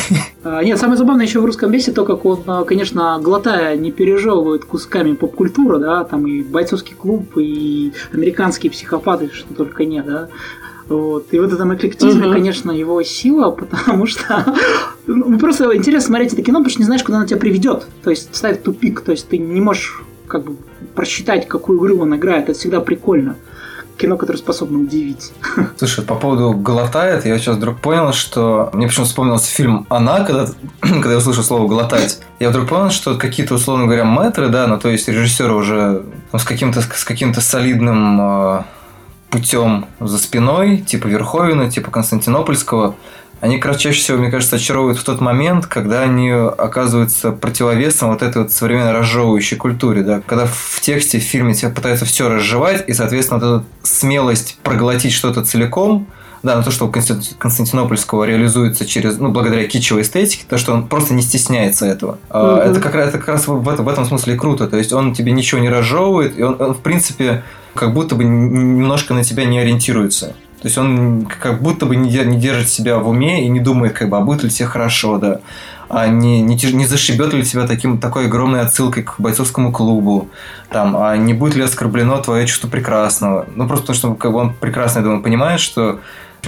А, Нет, самое забавное еще в русском бесе то, как он, конечно, глотая, не пережевывает кусками поп-культуры, да, там и бойцовский клуб, и американские психопаты, что только нет, да. Вот. И вот в этом эклектизме, Мгм. конечно, его сила, *laughs* потому что ну, просто интересно смотреть это кино, потому что не знаешь, куда оно тебя приведет. То есть ставит тупик, то есть ты не можешь как бы просчитать, какую игру он играет. Это всегда прикольно. Кино, которое способно удивить. *laughs* Слушай, по поводу «глотает», я сейчас вдруг понял, что... Мне почему вспомнился фильм «Она», когда, *clears throat* когда я услышал слово «глотать». Я вдруг понял, что какие-то, условно говоря, мэтры, да, ну, то есть режиссеры уже ну, с каким-то с каким-то солидным э, путем за спиной, типа Верховина, типа Константинопольского, они, короче, чаще всего, мне кажется, очаровывают в тот момент, когда они оказываются противовесом вот этой вот современной разжевывающей культуре, да, когда в тексте, в фильме тебя пытаются все разжевать, и, соответственно, вот эта смелость проглотить что-то целиком, да, на то, что у Константин- Константинопольского реализуется через, ну, благодаря кичевой эстетике, то, что он просто не стесняется этого. Мгм. Это как раз, это как раз в, этом, в этом смысле круто. То есть он тебе ничего не разжевывает, и он, он, в принципе, как будто бы немножко на тебя не ориентируется. То есть он как будто бы не, де- не держит себя в уме и не думает, как бы, а будет ли тебе хорошо, да. А не, не, не зашибет ли тебя таким, такой огромной отсылкой к бойцовскому клубу, там, а не будет ли оскорблено твое чувство прекрасного. Ну, просто потому что как бы, он прекрасно, я думаю, понимает, что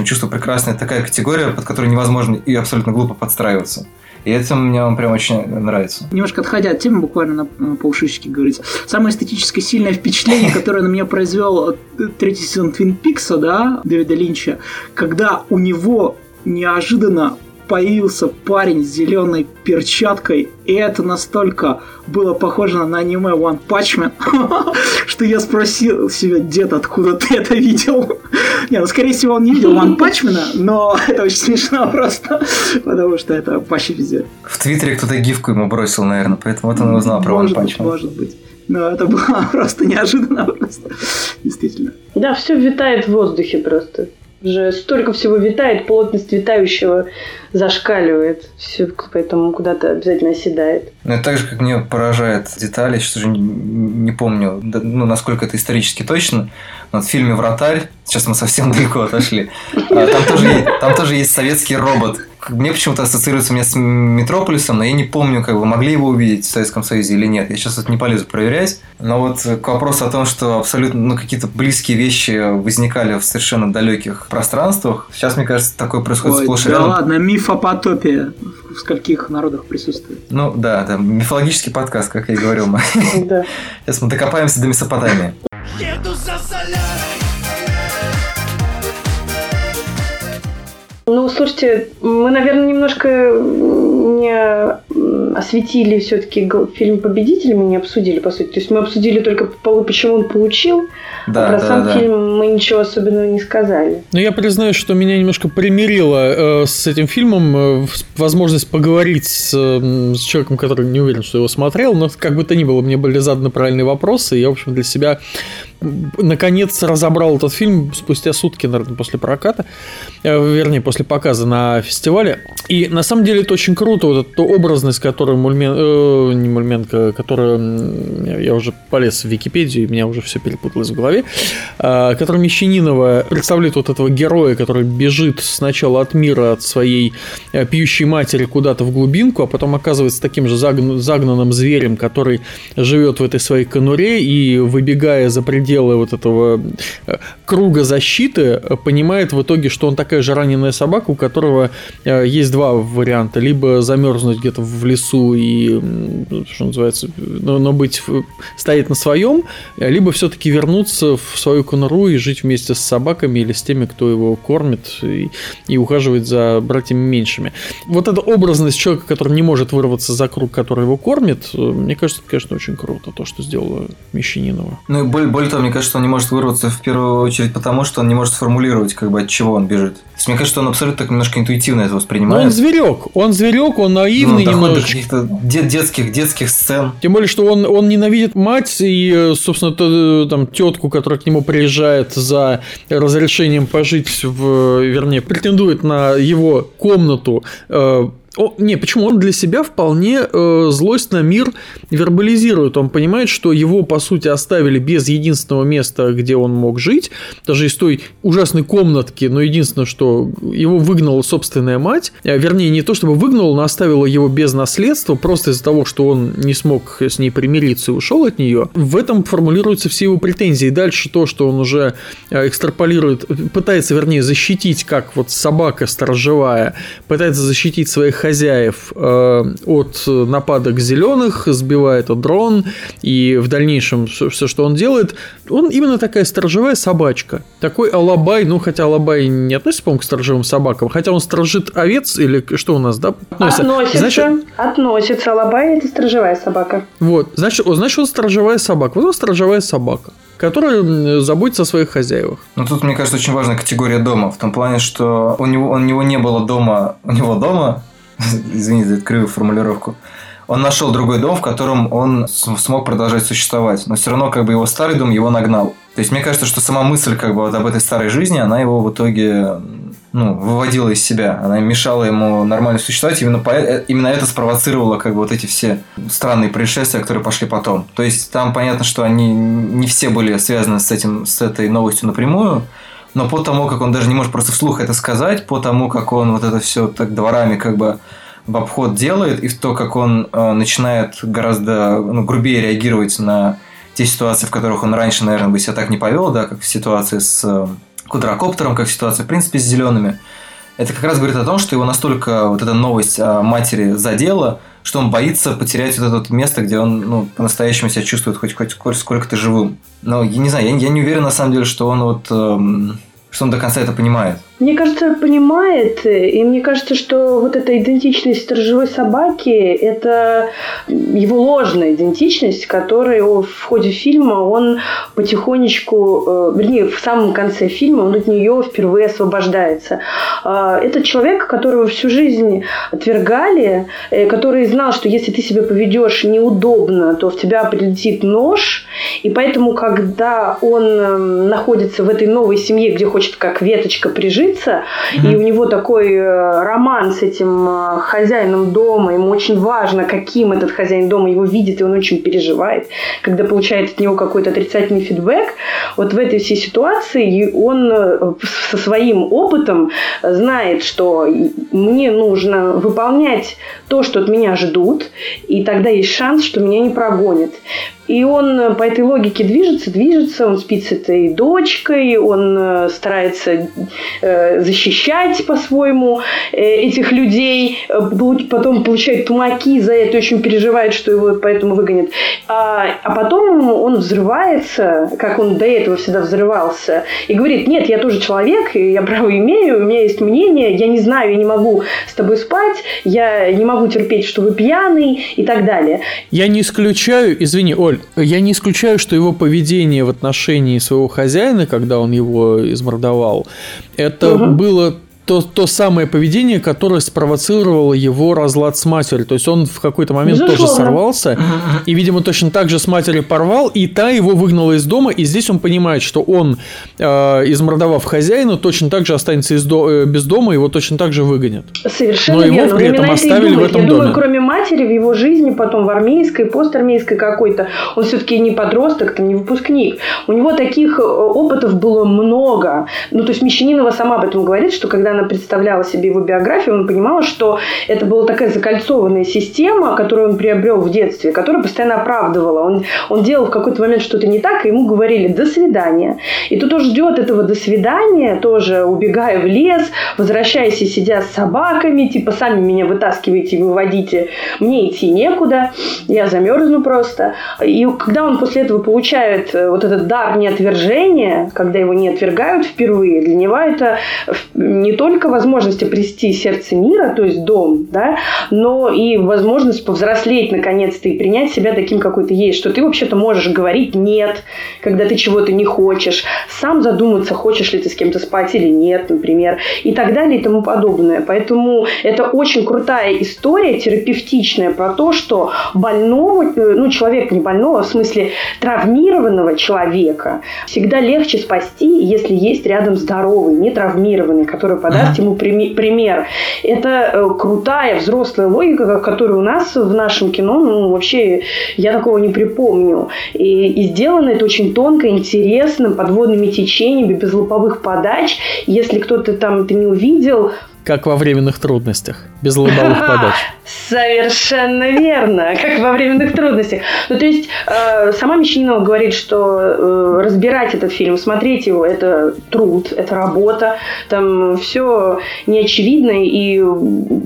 Чувство прекрасное такая категория, под которую невозможно и абсолютно глупо подстраиваться. И это мне прям очень нравится. Немножко отходя от темы, буквально на полшишечки говорится. Самое эстетически сильное впечатление, которое на меня произвел третий сезон Твин Пикса, да, Дэвида Линча, когда у него неожиданно появился парень с зеленой перчаткой, и это настолько было похоже на аниме One Punch Man, *laughs* что я спросил себя, дед, откуда ты это видел? *laughs* Не, ну, скорее всего, он не видел One Punch Man, но *laughs* это очень смешно просто, потому что это почти везде. В Твиттере кто-то гифку ему бросил, наверное, поэтому вот он узнал про One Punch Man. Может быть. Но это было просто неожиданно, просто. Действительно. Да, все витает в воздухе просто уже столько всего витает, плотность витающего зашкаливает. Все, поэтому куда-то обязательно оседает. Ну, это так же, как мне поражает детали, сейчас уже не помню, ну, насколько это исторически точно, но в фильме «Вратарь», сейчас мы совсем *laughs* далеко отошли, а, там тоже, там тоже есть советский робот, мне почему-то ассоциируется у меня с Метрополисом, но я не помню, как бы могли его увидеть в Советском Союзе или нет. Я сейчас это не полезу проверять. Но вот к вопросу о том, что абсолютно ну, какие-то близкие вещи возникали в совершенно далеких пространствах, сейчас, мне кажется, такое происходит Ой, сплошь да рядом. ладно, миф о потопе в скольких народах присутствует. Ну да, да, мифологический подкаст, как я и говорил. Да. *laughs* Сейчас мы докопаемся до Месопотамии. Еду за Ну, слушайте, мы, наверное, немножко не осветили все-таки фильм «Победитель», мы не обсудили, по сути. То есть мы обсудили только почему он получил, Да, а про да, сам да. фильм мы ничего особенного не сказали. Но я признаю, что меня немножко примирило э, с этим фильмом э, возможность поговорить с, э, с человеком, который не уверен, что его смотрел, но как бы то ни было, мне были заданы правильные вопросы, и я, в общем, для себя наконец разобрал этот фильм спустя сутки, наверное, после проката, э, вернее, после показа на фестивале. И на самом деле это очень круто, вот эта образность, которую Мульмен, э, не Мульменко, которую я уже полез в Википедию, и меня уже все перепуталось в голове, э, которая Мещанинова представляет вот этого героя, который бежит сначала от мира, от своей э, пьющей матери куда-то в глубинку, а потом оказывается таким же загн- загнанным зверем, который живет в этой своей конуре и, выбегая за пределы вот этого э, круга защиты, э, понимает в итоге, что он такая же раненая собака, у которого э, есть два варианта. Либо замерзнуть где-то в лесу и, что называется, но, быть, стоять на своем, либо все-таки вернуться в свою конуру и жить вместе с собаками или с теми, кто его кормит и, и ухаживает за братьями меньшими. Вот эта образность человека, который не может вырваться за круг, который его кормит, мне кажется, это, конечно, очень круто, то, что сделала Мещанинова. Ну и более того, мне кажется, что он не может вырваться в первую очередь потому, что он не может сформулировать, как бы, от чего он бежит. То есть, мне кажется, что он абсолютно так немножко интуитивно это Но воспринимает. он зверек, он зверек, он Ну, наивный до немножечко. каких-то де- детских, детских сцен. Тем более, что он, он ненавидит мать и, э, собственно, т- там тетку, которая к нему приезжает за разрешением пожить в, вернее, претендует на его комнату. О, не, почему? Он для себя вполне э, злость на мир вербализирует. Он понимает, что его, по сути, оставили без единственного места, где он мог жить, даже из той ужасной комнатки, но единственное, что его выгнала собственная мать, э, вернее, не то чтобы выгнала, но оставила его без наследства, просто из-за того, что он не смог с ней примириться и ушел от нее. В этом формулируются все его претензии. Дальше то, что он уже э, экстраполирует, пытается, вернее, защитить, как вот собака сторожевая, пытается защитить своих хозяев э, от нападок зеленых, сбивает от дрон, и в дальнейшем все, что он делает, он именно такая сторожевая собачка. Такой алабай, ну, хотя алабай не относится, по-моему, к сторожевым собакам, хотя он сторожит овец, или что у нас, да? Относится. Значит, Относится. Алабай – это сторожевая собака. вот, значит, о, значит, он сторожевая собака. Вот он сторожевая собака, которая м, заботится о своих хозяевах. Но тут, мне кажется, очень важная категория дома. В том плане, что у него, у него не было дома... У него дома... *laughs* Извините за эту кривую формулировку. Он нашел другой дом, в котором он смог продолжать существовать. Но все равно, как бы, его старый дом его нагнал. То есть, мне кажется, что сама мысль, как бы, вот об этой старой жизни, она его в итоге ну, выводила из себя. Она мешала ему нормально существовать. Именно, по- э, именно это спровоцировало как бы вот эти все странные происшествия, которые пошли потом. То есть там понятно, что они не все были связаны с этим, с этой новостью напрямую. Но по тому, как он даже не может просто вслух это сказать, по тому, как он вот это все так дворами как бы в обход делает, и в то, как он э, начинает гораздо ну, грубее реагировать на те ситуации, в которых он раньше, наверное, бы себя так не повел, да, как в ситуации с, э, квадрокоптером, как ситуация, в принципе, с зелеными. Это как раз говорит о том, что его настолько вот эта новость о матери задела, что он боится потерять вот это вот место, где он ну, по-настоящему себя чувствует хоть, хоть сколько-то живым. Но я не знаю, я, я не уверен на самом деле, что он вот эм, что он до конца это понимает. Мне кажется, понимает, и мне кажется, что вот эта идентичность сторожевой собаки – это его ложная идентичность, которую в ходе фильма он потихонечку, э, вернее, в самом конце фильма он от нее впервые освобождается. А, это человек, которого всю жизнь отвергали, э, который знал, что если ты себя поведешь неудобно, то в тебя прилетит нож, и поэтому, когда он эм, находится в этой новой семье, где хочет как веточка прижить, mm-hmm. и у него такой э, роман с этим э, хозяином дома, ему очень важно, каким этот хозяин дома его видит, и он очень переживает, когда получает от него какой-то отрицательный фидбэк. Вот в этой всей ситуации он э, со своим опытом знает, что мне нужно выполнять то, что от меня ждут, и тогда есть шанс, что меня не прогонят. И он э, по этой логике движется, движется, он спит с этой дочкой, он э, старается э, защищать по-своему этих людей, потом получает тумаки за это, очень переживает, что его поэтому выгонят. А, а потом он взрывается, как он до этого всегда взрывался, и говорит, нет, я тоже человек, я право имею, у меня есть мнение, я не знаю, я не могу с тобой спать, я не могу терпеть, что вы пьяный и так далее. Я не исключаю, извини, Оль, я не исключаю, что его поведение в отношении своего хозяина, когда он его измордовал, это угу. было то, то самое поведение, которое спровоцировало его разлад с матерью. То есть он в какой-то момент Безусловно. тоже сорвался, и, видимо, точно так же с матерью порвал, и та его выгнала из дома, и здесь он понимает, что он, э, измордовав хозяина, точно так же останется из до, э, без дома, его точно так же выгонят. Совершенно Но его верно. при этом оставили в этом Я доме. думаю, кроме матери, в его жизни, потом в армейской, постармейской какой-то, он все-таки не подросток, там, не выпускник. У него таких э, опытов было много. Ну, то есть Мещанинова сама об этом говорит, что когда она представляла себе его биографию, он понимал, что это была такая закольцованная система, которую он приобрел в детстве, которая постоянно оправдывала. Он, он делал в какой-то момент что-то не так, и ему говорили «до свидания». И тут он ждет этого «до свидания», тоже убегая в лес, возвращаясь и сидя с собаками, типа «сами меня вытаскиваете, выводите, мне идти некуда, я замерзну просто». И когда он после этого получает э, вот этот дар неотвержения, когда его не отвергают впервые, для него это не только только возможность обрести сердце мира, то есть дом, да, но и возможность повзрослеть наконец-то и принять себя таким, какой ты есть, что ты вообще-то можешь говорить «нет», когда ты чего-то не хочешь, сам задуматься, хочешь ли ты с кем-то спать или нет, например, и так далее и тому подобное. Поэтому это очень крутая история, терапевтичная, про то, что больного, ну, человека не больного, в смысле травмированного человека всегда легче спасти, если есть рядом здоровый, не травмированный, который подаст даст ему пример. Это э, крутая взрослая логика, которая у нас в нашем кино, ну, вообще, я такого не припомню. И, и сделано это очень тонко, интересно, подводными течениями, без лоповых подач. Если кто-то там это не увидел, как во временных трудностях, без лобовых *laughs* подач. Совершенно верно, как во временных трудностях. Ну, то есть, э, сама Мещанинова говорит, что э, разбирать этот фильм, смотреть его, это труд, это работа, там все неочевидно, и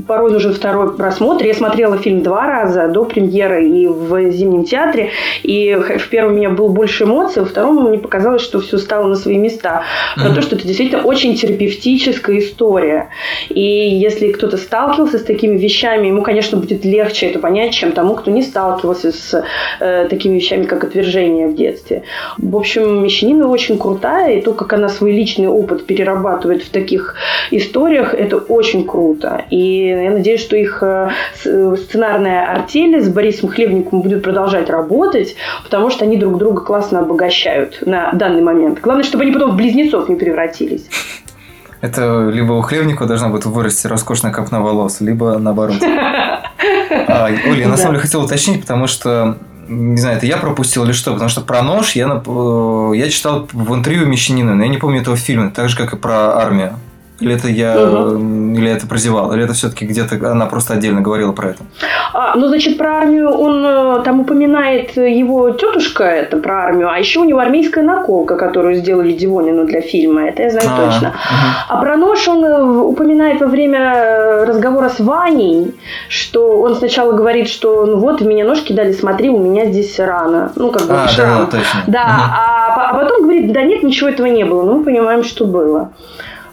порой нужен второй просмотр. Я смотрела фильм два раза до премьеры и в Зимнем театре, и в первом у меня было больше эмоций, во втором мне показалось, что все стало на свои места. Про mm-hmm. то, что это действительно очень терапевтическая история. И если кто-то сталкивался с такими вещами, ему, конечно, будет легче это понять, чем тому, кто не сталкивался с э, такими вещами, как отвержение в детстве. В общем, Мещанина очень крутая, и то, как она свой личный опыт перерабатывает в таких историях, это очень круто. И я надеюсь, что их э, сценарная артель с Борисом Хлебником будет продолжать работать, потому что они друг друга классно обогащают на данный момент. Главное, чтобы они потом в близнецов не превратились. Это либо у Хлебникова должна будет вырасти роскошная копна волос, либо наоборот. *laughs* А, Оля, я на самом деле хотел уточнить, потому что не знаю, это я пропустил или что, потому что про нож я, э, я читал в интервью Мещанина, но я не помню этого фильма, так же, как и про армию. Или это я, или это прозевал? Или это все-таки где-то она просто отдельно говорила про это? А, ну, значит, про армию он э, там упоминает его тетушка, это про армию, а еще у него армейская наколка, которую сделали Дивонину для фильма, это я знаю А, точно. мгм. А про нож он э, упоминает во время э, разговора с Ваней, что он сначала говорит, что ну вот, меня нож кидали, смотри, у меня здесь рана. Ну, как бы А, шрам. да, точно. Да, Мгм. а, а потом говорит, да нет, ничего этого не было. Ну, мы понимаем, что было.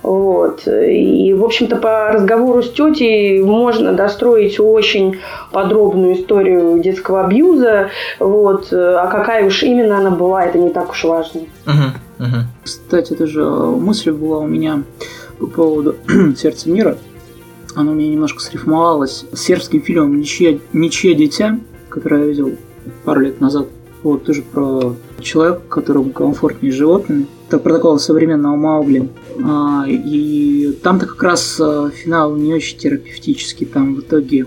Вот. И, в общем-то, по разговору с тетей можно достроить очень подробную историю детского абьюза. Вот. А какая уж именно она была, это не так уж важно. Мгм, мгм. Кстати, тоже мысль была у меня по поводу *clears throat* «Сердца мира». Она у меня немножко срифмовалась с сербским фильмом «Ничье, «Ничье дитя», который я видел пару лет назад. Вот, тоже про человека, которому комфортнее с животными. Это про такого современного Маугли. А, и там-то как раз а, финал не очень терапевтический. Там в итоге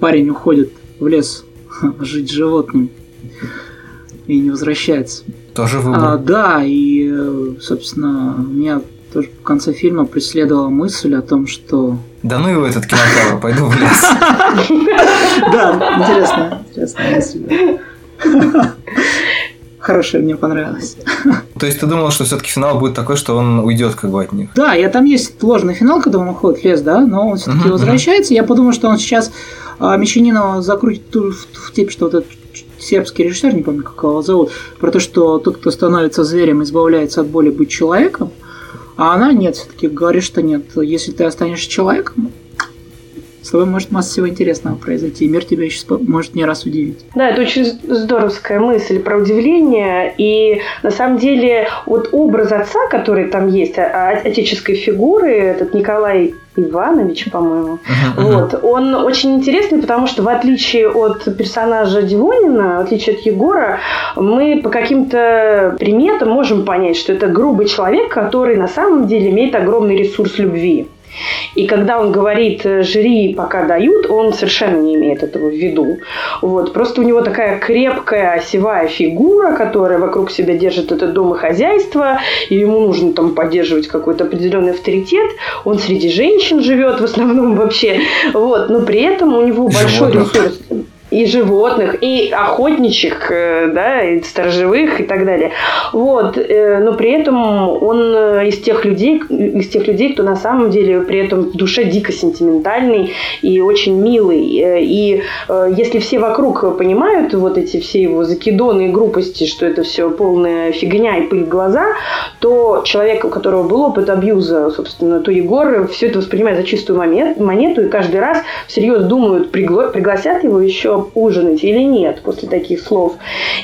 парень уходит в лес *laughs* жить животным и не возвращается. Тоже А, выбор. да, и, э, собственно, меня тоже в конце фильма преследовала мысль о том, что... Да ну его этот кинотавр, пойду в лес. *laughs* Да, интересная мысль. Да. Хорошая, мне понравилась. *laughs* То есть ты думал, что все-таки финал будет такой, что он уйдет как бы от них? Да, я там есть ложный финал, когда он уходит в лес, да, но он все-таки Мгм, возвращается. Я подумал, что он сейчас а, Мещанинова закрутит в, в типе, что вот этот сербский режиссер, не помню, как его зовут, про то, что тот, кто становится зверем, избавляется от боли быть человеком, а она нет, все-таки говорит, что нет. Если ты останешься человеком, с тобой может масса всего интересного произойти, и мир тебя еще может не раз удивить. Да, это очень здоровская мысль про удивление. И на самом деле вот образ отца, который там есть, а- а- отеческой фигуры, этот Николай Иванович, по-моему, вот, он очень интересный, потому что в отличие от персонажа Дивонина, в отличие от Егора, мы по каким-то приметам можем понять, что это грубый человек, который на самом деле имеет огромный ресурс любви. И когда он говорит э, «жри, пока дают», он совершенно не имеет этого в виду. Вот. Просто у него такая крепкая осевая фигура, которая вокруг себя держит этот дом и хозяйство, и ему нужно там поддерживать какой-то определенный авторитет. Он среди женщин живет в основном вообще. Вот. Но при этом у него большой животных. ресурс и животных, и охотничьих, э, да, и сторожевых и так далее. Вот, э, но при этом он э, из тех людей, из тех людей, кто на самом деле при этом в душе дико сентиментальный и очень милый. И если все вокруг понимают вот эти все его закидоны и грубости, что это все полная фигня и пыль в глаза, то человек, у которого был опыт абьюза, собственно, то Егор все это воспринимает за чистую монету и каждый раз всерьез думают, пригла- пригласят его еще ужинать или нет после таких слов.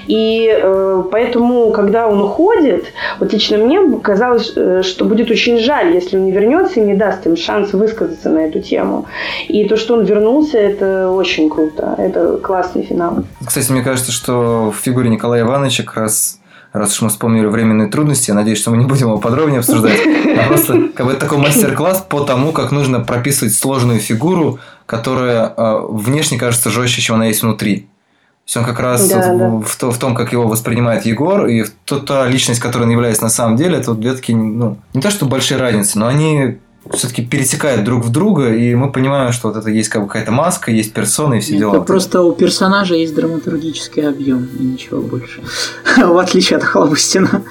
И э, поэтому, когда он уходит, вот лично мне казалось, э, что будет очень жаль, если он не вернется и не даст им шанс высказаться на эту тему. И то, что он вернулся, это очень круто. Это классный финал. Кстати, мне кажется, что в фигуре Николая Ивановича как раз раз уж мы вспомнили временные трудности, я надеюсь, что мы не будем его подробнее обсуждать, а просто как бы такой мастер-класс по тому, как нужно прописывать сложную фигуру, которая э, внешне кажется жестче, чем она есть внутри. То есть он как раз Да, в, да. В, то- в том, как его воспринимает Егор, и в то, та личность, которой он является на самом деле, это вот две такие, ну, не то что большие разницы, но они все-таки перетекают друг в друга, и мы понимаем, что вот это есть как бы какая-то маска, есть персона и все дела. Это просто у персонажа есть драматургический объем и ничего больше. *laughs* В отличие от Халабустина.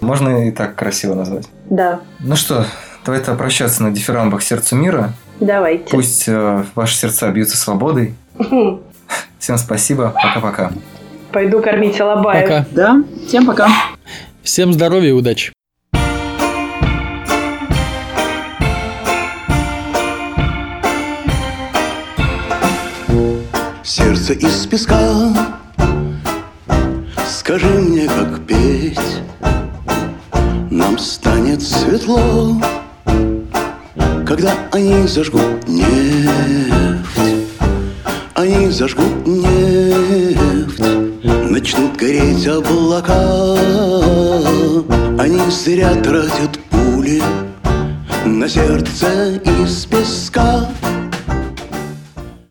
Можно и так красиво назвать. Да, Ну что, давайте прощаться на дифирамбах сердцу мира. Давайте. Пусть э, ваши сердца бьются свободой. *laughs* Всем спасибо. Пока-пока. Пойду кормить алабаев. Пока. Да, всем пока. Всем здоровья и удачи. Сердце из песка Скажи мне, как петь Нам станет светло Когда они зажгут нефть Они зажгут нефть Начнут гореть облака. Они зря тратят пули На сердце из песка